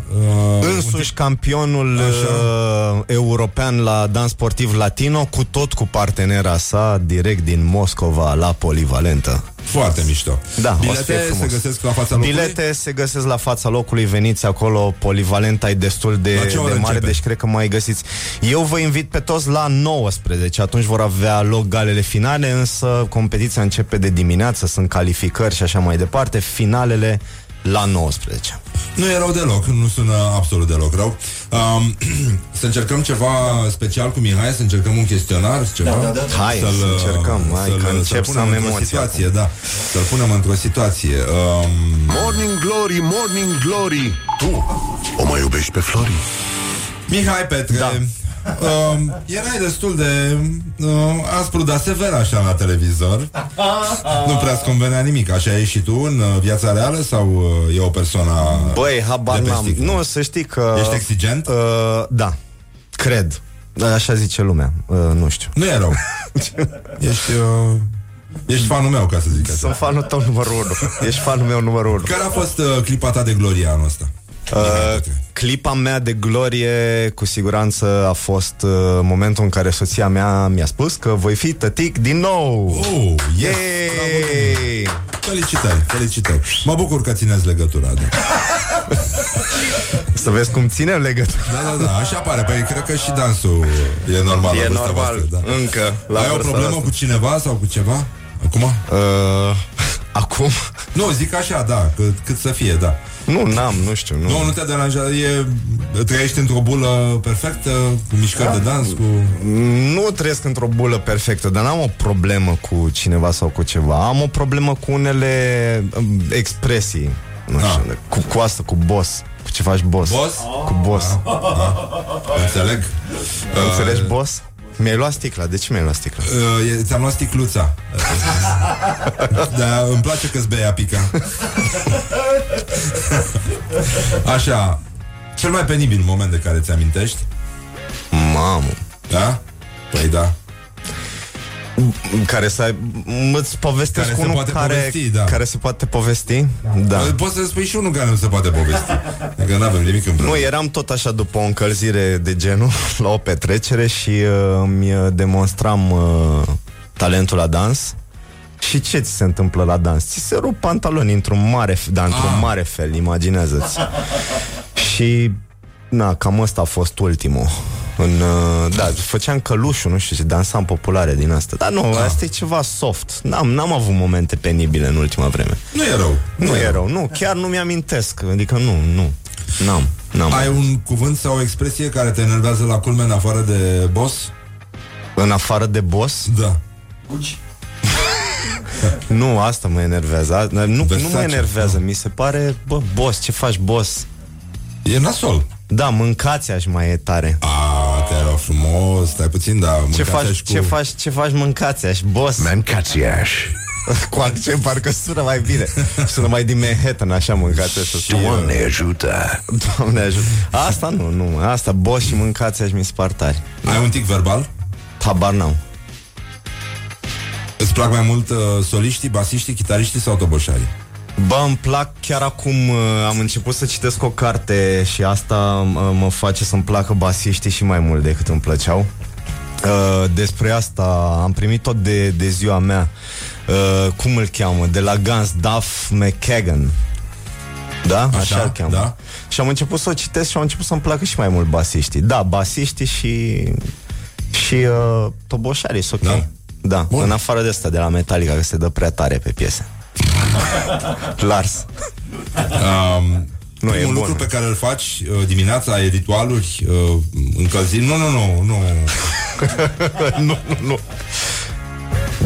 Uh, Însuși campionul uh, european la dans sportiv latino, cu tot cu partenera sa, direct din Moscova, la polivalentă. Foarte mișto. Da, o să Bilete fie frumos. se găsesc la fața locului? Bilete se găsesc la fața locului, veniți acolo, polivalenta e destul de, La ce oră de mare, începe? deci cred că mai găsiți. Eu vă invit pe toți la 19, atunci vor avea loc galele finale, însă competiția începe de dimineață, sunt calificări și așa mai departe, finalele la 19. Nu e rău deloc, nu sună absolut deloc rău. Um, să încercăm ceva special cu Mihai, să încercăm un chestionar, ceva. Da, da, da. Hai, să încercăm, hai, că să-l încep să punem am într-o emoții situație, da. Să-l punem într-o situație. Um, Morning Glory, Morning Glory Tu o mai iubești pe Flori? Mihai Petre, da. Um, erai destul de uh, aspru, dar sever așa la televizor Nu prea-ți convenea nimic Așa ești și tu în uh, viața reală Sau uh, e o persoană Băi, habar de pe n-am. sticlă? Nu, să știi că... Ești exigent? Uh, da, cred. Da, Așa zice lumea. Uh, nu știu. Nu e rău Ești uh, Ești fanul meu, ca să zic așa Sunt fanul tău numărul 1. Ești fanul meu numărul 1. Care a fost uh, clipa ta de glorie anul ăsta? Uh, clipa mea de glorie cu siguranță a fost uh, momentul în care soția mea mi-a spus că voi fi tătic din nou. Oh, yes! Yay! Felicitări, felicitări. Mă bucur că țineți legătura. Da, Să vezi cum ținem legătura. da, da, da așa pare. Păi cred că și dansul e normal. E la vârsta normal, voastră, da. încă, la Ai o vârsta problemă asta. cu cineva sau cu ceva? Acum? Uh, acum? Nu, zic așa, da, cât, cât să fie, da. Nu, n-am, nu știu. Nu, Nu, nu te deranjează, e, trăiești într-o bulă perfectă, cu mișcări de dans, cu... Nu trăiesc într-o bulă perfectă, dar n-am o problemă cu cineva sau cu ceva. Am o problemă cu unele um, expresii. Nu știu, cu, cu asta, cu boss. Cu ce faci boss? Boss? Cu boss. Înțeleg. Înțelegi boss? Mi-ai luat sticla, de ce mi-ai luat sticla? Uh, e- ți-am luat sticluța. da, îmi place că-ți bei apica. Așa, cel mai penibil moment de care ți-amintești? Mamă. Da? Păi da. Care să îți povestesc Care se unul poate care, povesti, da. care se poate povesti? Da. Poți să spui și unul care nu se poate povesti. Că nu avem nimic împreună. Nu, eram tot așa după o încălzire de genul la o petrecere și uh, îmi uh, demonstram uh, talentul la dans. Și ce ți se întâmplă la dans? Ți se rup pantaloni într-un mare, f- da, într-un Ah. mare fel, imaginează-ți. și, na, cam ăsta a fost ultimul. În, uh, da, făceam călușul, nu știu ce, dansam populare din asta. Dar nu, Ah. asta e ceva soft. N-am, n-am avut momente penibile în ultima vreme. Nu e rău. Nu e rău, nu, chiar nu mi-amintesc. Adică nu, nu. N-am, n-am. Ai un cuvânt sau o expresie care te enervează la culme în afară de boss? În afară de boss? Da. Nu, asta mă enervează. A- Nu, nu Versace, mă enervează, mi se pare, bă, boss, ce faci, boss? E nasol. Da, mâncați aș mai e tare. A, te rog frumos, stai puțin, da, Ce mâncați faci, aș cu... ce faci, ce faci mâncați aș, boss? Mâncați-aș. Cu accent parcă sună mai bine. Sună mai din Manhattan, așa mâncați să Doamne ajută. Doamne ajută. Asta nu, nu, asta boss și mâncați aș mi se par tari. Ai un tic verbal? Habar n-am. Îți plac mai mult uh, soliștii, basiștii, chitariștii sau toboșarii? Bă, îmi plac chiar acum uh, Am început să citesc o carte Și asta uh, mă face să-mi placă basiștii Și mai mult decât îmi plăceau uh, Despre asta Am primit tot de, de ziua mea uh, Cum îl cheamă? De la Guns Duff McKagan da? Așa, Așa, Așa îl cheamă. da. Și am început să o citesc și am început să-mi placă și mai mult basiștii. Da, basiștii și și uh, toboșarii, sunt ok. Da. Da, Bun. în afară de asta, de la Metallica, că se dă prea tare pe piese. Lars. Um, Nu, nu, e un bun. lucru pe care îl faci uh, dimineața, ai ritualuri, uh, încălziri? Nu, nu, nu, nu. nu, nu, nu.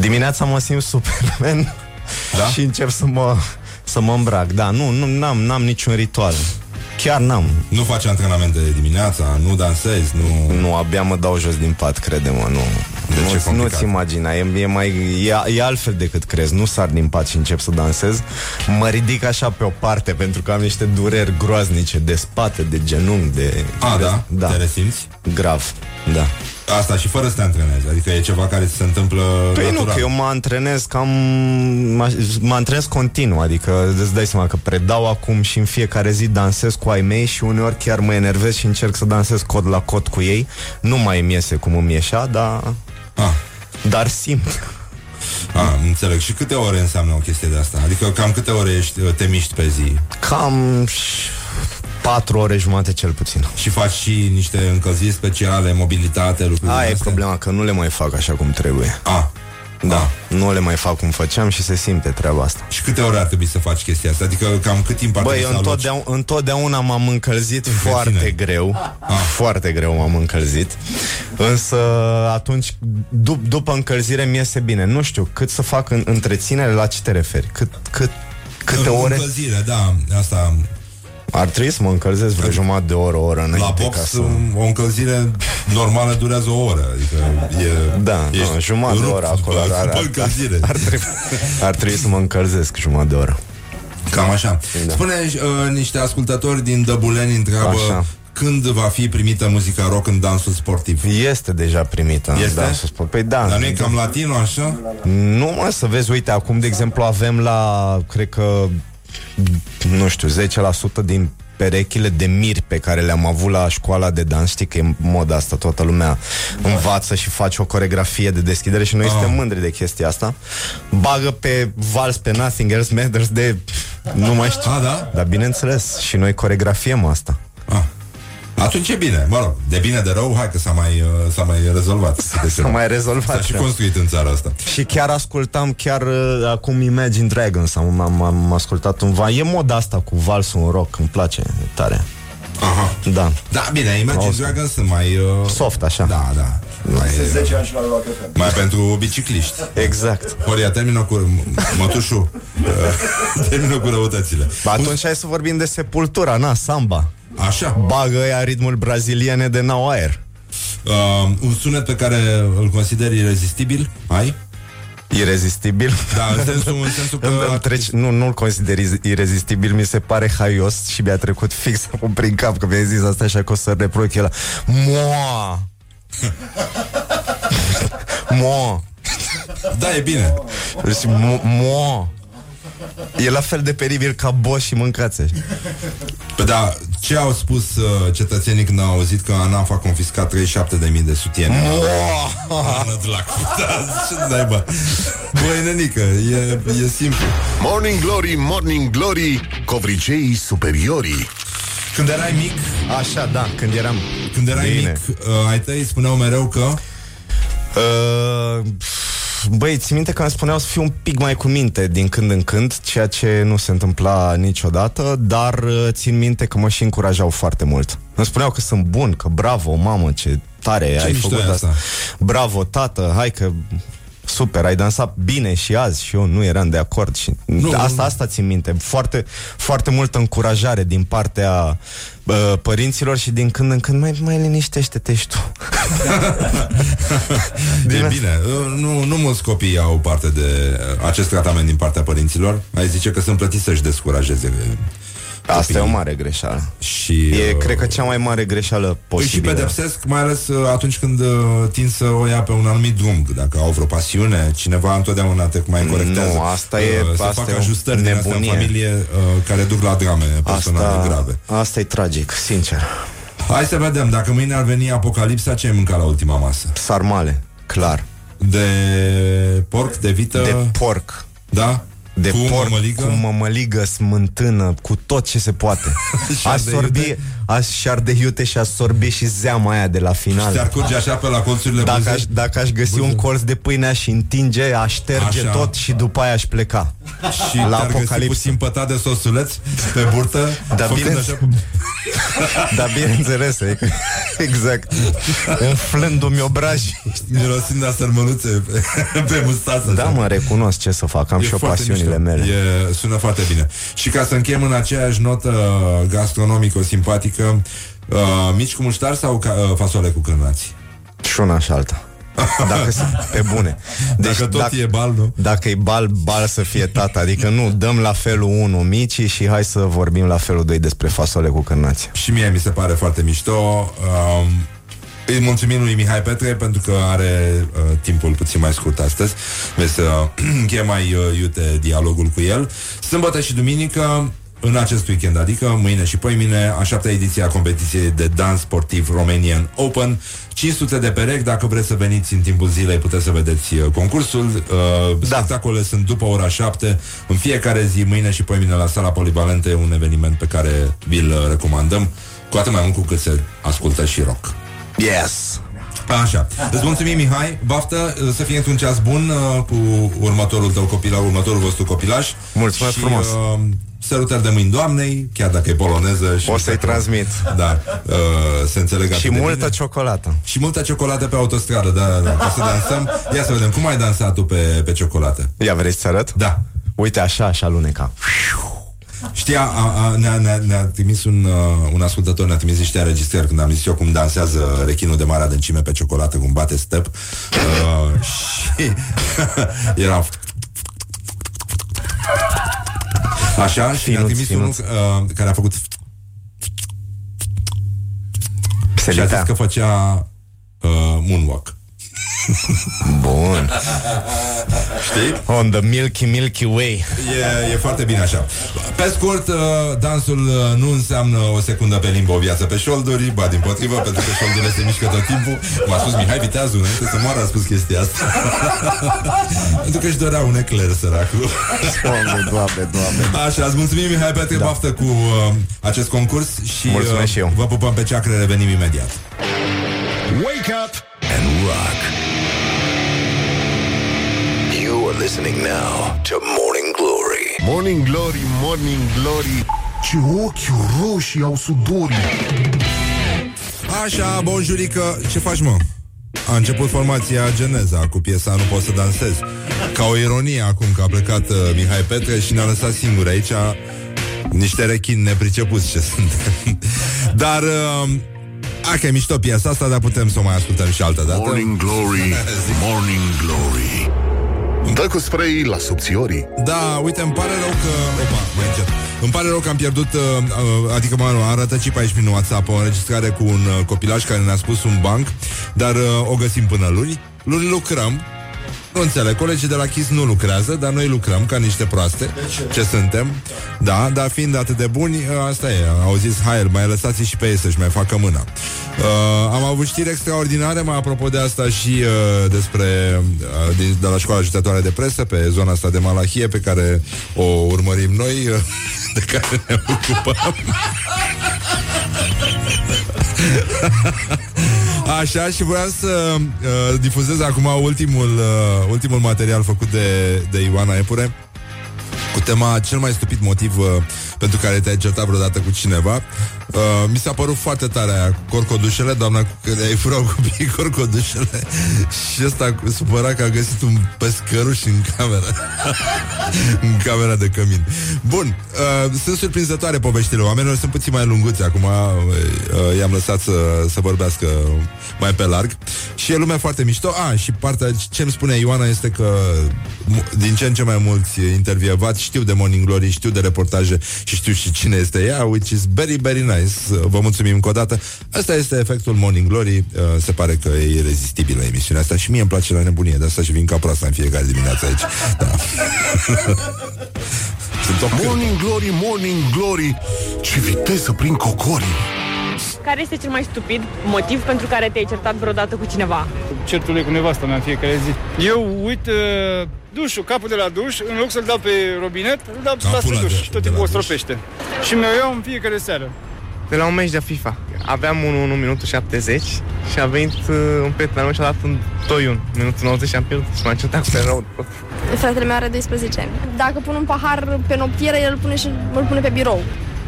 Dimineața mă simt Superman Da? și încep să mă, să mă îmbrac. Da, nu, nu n-am, n-am niciun ritual. Chiar n-am. Nu faci antrenamente dimineața, nu dansezi, nu... Nu, abia mă dau jos din pat, crede-mă, nu. De ce nu, complicat? nu-ți imagina, e, e, mai, e, e altfel decât crezi. Nu sar din pat și încep să dansez. Mă ridic așa pe o parte pentru că am niște dureri groaznice de spate, de genunchi, de... A, de, da? da. Te resimți? Grav, da. Asta și fără să te antrenezi, adică e ceva care ți se întâmplă Păi natural. nu, că eu mă antrenez cam... Mă, mă antrenez continuu, adică îți dai seama că predau acum și în fiecare zi dansez cu ai mei și uneori chiar mă enervez și încerc să dansez cod la cod cu ei. Nu mai îmi iese cum îmi ieșea, dar... Ah. Dar simt. Ah, înțeleg. Și câte ore înseamnă o chestie de asta? Adică cam câte ore ești, te miști pe zi? Cam și- patru ore jumate cel puțin. Și faci și niște încălziri speciale, mobilitate, lucruri Aia din e astea? problema, că nu le mai fac așa cum trebuie. Ah. Da, nu le mai fac cum făceam și se simte treaba asta. Și câte ore ar trebui să faci chestia asta? Adică cam cât timp ar Băi, trebui eu să aloci? întotdeauna, întotdeauna m-am încălzit foarte greu Ah. Foarte greu m-am încălzit Însă atunci, dup- după încălzire mi iese bine Nu știu, cât să fac în întreținere, la ce te referi? Cât, cât, câte În ore? Încălzire, da, asta... Ar trebui să mă încălzesc vreo jumătate de oră, o oră La înainte box ca să... o încălzire normală durează o oră Adică e, Da, ești nu, jumătate de rupt oră acolo după- ar, ar, după ar, încălzire. ar, trebui, ar trebui să mă încălzesc jumătate de oră Cam așa Da. Spune uh, niște ascultători din Dăbuleni întreabă Așa. Când va fi primită muzica rock în dansul sportiv? Este deja primită în Este? dansul sport. Păi da. Dar nu e cam latino așa? Nu, mă, să vezi, uite, acum, de exemplu, avem la, cred că, nu știu, 10% din perechile de miri pe care le-am avut la școala de dans. Știi că e moda asta, toată lumea învață și face o coregrafie de deschidere și noi Ah. suntem mândri de chestia asta. Bagă pe vals, pe Nothing Else Matters de... Nu mai știu. Ah, da? Dar bineînțeles, și noi coregrafiem asta. Ah. Atunci e bine, mă rog, de bine de rău, hai că s-a mai, uh, s-a mai rezolvat. S-a mai rezolvat, S-a și da. construit în țara asta. Și chiar ascultam chiar uh, acum Imagine Dragons am, am, am ascultat un val. E moda asta cu valsul în rock, îmi place e tare. Aha. Da. Da, bine, Imagine Auzi. Dragons sunt mai... Uh, Soft, așa. Da, da. Mai, 10 ani și la Rock FM. mai pentru bicicliști. Exact. Horia, termină cu... m- Mătușu, uh, termină cu răutățile. Ba, atunci hai să vorbim de Sepultura, na, samba. Așa. Bagă ea ritmul braziliene de nou aer. Uh, un sunet pe care îl consideri irezistibil, ai? Irezistibil? Da, în sensul, în sensul că... Îmi- îmi treci, nu, nu-l consider iz- irezistibil, mi se pare haios și mi-a trecut fix acum prin cap că mi-ai zis asta așa că o să reproduc el. Moa! Moa! Da, e bine. Deci, mo- moa! E la fel de peribil ca boș și mâncați. Păi da, ce au spus uh, cetățenii când au auzit că ANAF a confiscat 37.000 de sutiene? Ană de la da, ce naiba? Băi, nenică, e, e simplu. Morning Glory, Morning Glory, covriceii superiorii. Când erai mic, Așa, da, când eram când erai Bine. mic, uh, ai tăi spuneau mereu că Uh, Băi, ți minte că îmi spuneau să fiu un pic mai cu minte din când în când, ceea ce nu se întâmpla niciodată, dar uh, țin minte că mă și încurajau foarte mult. Îmi spuneau că sunt bun, că bravo, mamă, ce tare Ce ai mișto făcut e asta. asta. Bravo, tată, hai că super, ai dansat bine și azi și eu nu eram de acord și Nu, asta, nu. asta țin minte. Foarte, foarte multă încurajare din partea uh, părinților și din când în când mai, mai liniștește-te și tu. E bine, uh, nu, nu mulți copii au parte de uh, acest tratament din partea părinților. Ai zice că sunt plătiți să-și descurajeze uh, Asta e o mare greșeală. Și, E, uh, cred că, cea mai mare greșeală Îi și posibilă. pedepsesc, mai ales uh, atunci când uh, tind să o ia pe un anumit drum. Dacă au vreo pasiune, cineva întotdeauna te mai corectează. Nu, asta e- să asta facă e o ajustări din astea în nebunie. familie uh, care duc la drame personale Asta, grave. asta e tragic, sincer. Hai să vedem, dacă mâine ar veni apocalipsa, ce ai mâncat la ultima masă? Sarmale, clar. De porc, de vită? De porc. Da? De Cu porc, mămăligă? cu mămăligă, smântână, cu tot ce se poate. Și aș ardei sorbi, iute? aș și arde iute și aș sorbi și zeama aia de la final. Ți-ar curge așa pe la colțurile Dacă buzei? aș, dacă aș găsi un colț de pâine aș întinge, aș șterge Așa. tot și după aia aș pleca. Și la te-ar găsi apocalipsă. puțin pătat de sosuleț pe burtă, Da, făcând bine. așa cu... Da, bineînțeles, e- exact. Umflându-mi obrajii. Mirosind a sărmănuțe pe, pe mustasă. Da, mă, recunosc ce să fac, am E și eu foarte pasiunile mișto. mele. E, sună foarte bine. Și ca să încheiem în aceeași notă gastronomico-simpatică, uh, mici cu muștar sau ca, uh, fasole cu cârnați? Și una și alta. Dacă sunt pe bune. Deci, dacă tot e bal, nu? Dacă e bal, bal să fie tata. Adică nu, dăm la felul 1 micii și hai să vorbim la felul 2 despre fasole cu cârnați. Și mie mi se pare foarte mișto. Um, îi mulțumim lui Mihai Petre pentru că are uh, timpul puțin mai scurt astăzi. Vezi să încheie mai uh, iute dialogul cu el. Sâmbătă și duminică în acest weekend, adică mâine și poimine, a șaptea ediție a competiției de dans sportiv Romanian Open. 500 de perechi, dacă vreți să veniți în timpul zilei, puteți să vedeți uh, concursul. Uh, da. Spectacolele sunt după ora 7, în fiecare zi, mâine și poimine la sala polivalente, un eveniment pe care vi-l uh, recomandăm, cu atât mai mult cu cât se ascultă și rock. Yes! Așa. Îți mulțumim, Mihai. Baftă uh, să fie într-un ceas bun uh, cu următorul tău copilaj, următorul vostru copilaj. Mulțumesc și, frumos. Uh, sărutări de mâini doamnei, chiar dacă e poloneză. Și O să-i dacă- transmit. Da, uh, se înțeleg Și atât de multă bine. ciocolată. Și multă ciocolată pe autostradă, da, da, da, ca să dansăm. Ia să vedem, cum ai dansat tu pe, pe ciocolată? Ia vrei să arăt? Da. Uite, așa, așa luneca. Știa, a, a, ne-a, ne-a, ne-a trimis un, uh, un ascultător, ne-a trimis niște înregistrări când am zis eu cum dansează rechinul de mare adâncime pe ciocolată, cum bate step. Uh, și era... Așa, și ne-a Finuț, trimis finuț. unul uh, care a făcut... Se și a zis litea. că făcea uh, moonwalk. Bun. Știi? On the Milky Milky Way. E, e foarte bine așa. Pe scurt, uh, dansul uh, nu înseamnă o secundă pe limbă o viață pe șolduri, ba din potrivă, pentru că șoldurile se mișcă tot timpul. M-a spus Mihai Viteazu, înainte să moară a spus chestia asta. pentru că își dorea un ecler, săracul. Doamne, doamne, doamne. Așa, îți mulțumim, Mihai Petre, da. baftă cu uh, acest concurs și Mulțumesc uh, și eu. vă pupăm pe ceacre, revenim imediat. Wake up and rock. You are listening now to Morning Glory. Morning Glory, Morning Glory. Ce ochi roșii au sudorii. Așa, bonjurică, ce faci, mă? A început formația Geneza cu piesa Nu pot să dansez. Ca o ironie acum că a plecat uh, Mihai Petre și ne-a lăsat singuri aici Niște rechini nepricepuți ce sunt. Dar uh, A, că e mișto piesa asta, dar putem să o mai ascultăm și altă dată. Morning Glory, Morning Glory Dă cu spray la subțiorii Da, uite, îmi pare rău că... Opa, mai încet. Îmi pare rău că am pierdut, uh, uh, adică mă, am rătăcit pe aici prin WhatsApp o înregistrare cu un uh, copilaj care ne-a spus un banc, dar uh, o găsim până luni. Luni lucrăm. Nu înțeleg, colegii de la Kiss nu lucrează, dar noi lucrăm ca niște proaste. Ce, ce suntem? Da, dar fiind atât de buni, uh, asta e. Au zis, hai, mai lăsați și pe ei să-și mai facă mâna. Uh, am avut știri extraordinare, mai apropo de asta și uh, despre uh, de, de la școala ajutătoare de presă, pe zona asta de Malahie, pe care o urmărim noi, uh, de care ne ocupăm. Așa, și voiam să uh, difuzez acum ultimul, uh, ultimul material făcut de, de Ioana Epure cu tema cel mai stupid motiv uh, pentru care te-ai certat vreodată cu cineva. Uh, mi s-a părut foarte tare aia, corcodușele, doamna cu care ai furat copiii corcodușele și ăsta cu- supărat că a găsit un pescăruș în cameră. în camera de cămin. Bun, uh, sunt surprinzătoare poveștile oamenilor, sunt puțin mai lunguți acum, uh, uh, i-am lăsat să, să vorbească mai pe larg și e lumea foarte mișto. A, și partea ce îmi spune Ioana este că mu- din ce în ce mai mulți intervievați știu de Morning Glory, știu de reportaje și știu și cine este ea, which is very, very nice. Vă mulțumim încă o dată. Asta este efectul Morning Glory. Uh, Se pare că e irezistibilă emisiunea asta și mie îmi place la nebunie, de asta și vin ca proasta în fiecare dimineață aici. Da. Sunt top Morning Glory, Morning Glory Ce viteză prin cocorii Care este cel mai stupid motiv pentru care te-ai certat vreodată cu cineva? Certurile cu nevasta mea în fiecare zi. Eu uit uh, dușul, capul de la duș, în loc să-l dau pe robinet, îl dau Capul sus la pe duș de- și tot de timpul la o duș. stropește. Și mi-o iau în fiecare seară. De la un meci de FIFA. Aveam 1 minutul 70 și a venit uh, un prieten al meu și a dat un 2 minutul 90 și am pierdut și m-am certat cu rău. Fratele meu are 12 ani. Dacă pun un pahar pe noptieră, el îl pune și îl pune pe birou.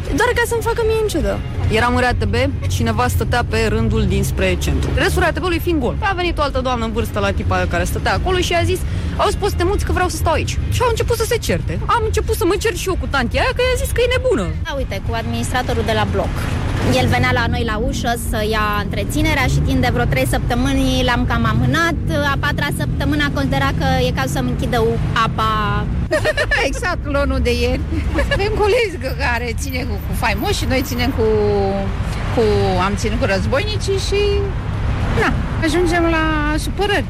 Doar ca să-mi facă mie în ciudă. Eram în RATB, cineva stătea pe rândul dinspre centru. Restul RATB-ului fiind gol. A venit o altă doamnă în vârstă la tipa care stătea acolo și a zis au spus să te muți că vreau să stau aici. Și au început să se certe. Am început să mă cer și eu cu tantia aia că i-a zis că e nebună. Da, uite, cu administratorul de la bloc. El venea la noi la ușă să ia întreținerea și timp de vreo trei săptămâni l-am cam amânat. A patra săptămână a considerat că e cazul să-mi închidă u- apa. exact, lonul de ieri. Avem colegi care ține cu, cu faimoși și noi ținem cu, cu... Am ținut cu războinicii și... Na, ajungem la supărări.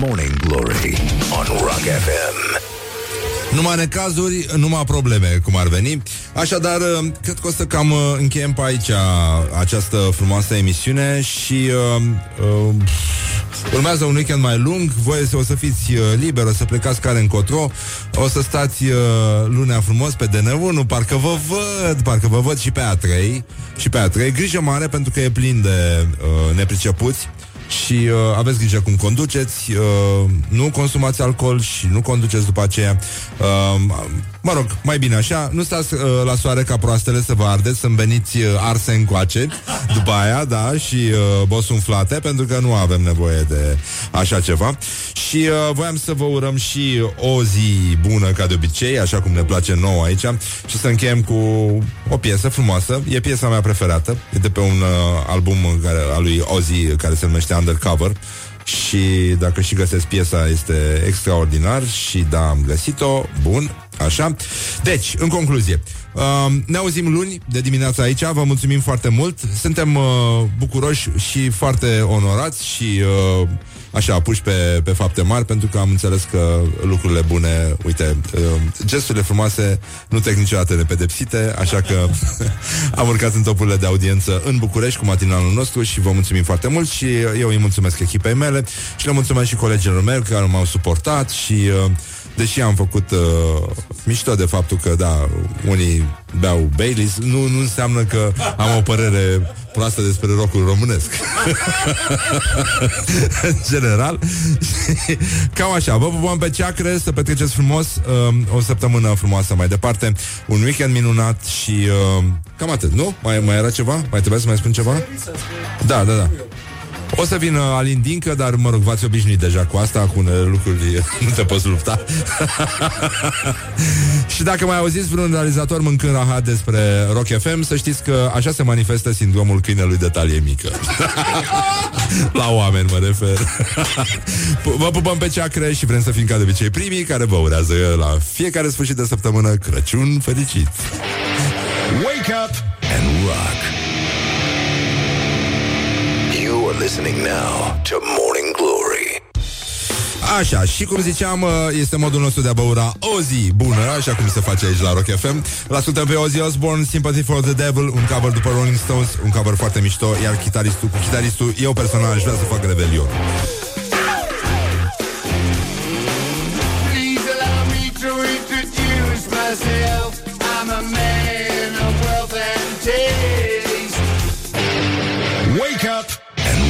Morning Glory on Rock FM. Numai necazuri, numai probleme, cum ar veni. Așadar, uh, cred că o să cam uh, încheiem pe aici această frumoasă emisiune și uh, uh, urmează un weekend mai lung. Voi o să fiți uh, liberi, o să plecați care încotro, o să stați uh, lunea frumos pe DN1, parcă vă văd, parcă vă văd și pe A3, și pe A3. Grijă mare pentru că e plin de uh, nepricepuți și uh, aveți grijă cum conduceți, uh, nu consumați alcool și nu conduceți după aceea. Uh, mă rog, mai bine așa, nu stați uh, la soare ca proastele să vă ardeți, să-mi veniți uh, arse încoace după aia, da, și uh, bosunflate, pentru că nu avem nevoie de așa ceva. Și uh, voiam să vă urăm și o zi bună, ca de obicei, așa cum ne place nouă aici, și să încheiem cu o piesă frumoasă. E piesa mea preferată, e de pe un uh, album care, al lui Ozzy, care se numește Undercover. și dacă și găsesc piesa este extraordinar și da, am găsit-o, bun, așa. Deci, în concluzie, uh, ne auzim luni de dimineața aici, vă mulțumim foarte mult, suntem uh, bucuroși și foarte onorați și uh, așa, puși pe, pe fapte mari, pentru că am înțeles că lucrurile bune, uite, uh, gesturile frumoase nu trec niciodată nepedepsite, așa că am urcat în topurile de audiență în București cu matinalul nostru și vă mulțumim foarte mult și eu îi mulțumesc echipei mele și le mulțumesc și colegilor mei care m-au suportat și uh, Deși am făcut uh, mișto de faptul că, da, unii beau Baileys, nu, nu înseamnă că am o părere proastă despre rocul românesc. în general. Cam așa. Vă pupăm pe ceacre, să petreceți frumos uh, o săptămână frumoasă mai departe, un weekend minunat și uh, cam atât, nu? Mai, mai era ceva? Mai trebuie să mai spun ceva? Da, da, da. O să vină Alin Dincă, dar mă rog, v-ați obișnuit deja cu asta, cu unele lucruri nu te poți lupta. și dacă mai auziți vreun realizator mâncând rahat despre Rock FM, să știți că așa se manifestă sindromul câinelui de talie mică. La oameni mă refer. vă pupăm pe ceacre și vrem să fim ca de obicei primii care vă urează la fiecare sfârșit de săptămână Crăciun fericit. Wake up and rock. Listening now to Morning Glory. Așa, și cum ziceam, uh, este modul nostru de a băura o zi bună, așa cum se face aici la Rock FM. L ascultăm pe Ozzy Osbourne, Sympathy for the Devil, un cover după Rolling Stones, un cover foarte mișto, iar chitaristul, cu chitaristul, eu personal aș vrea să fac rebelion.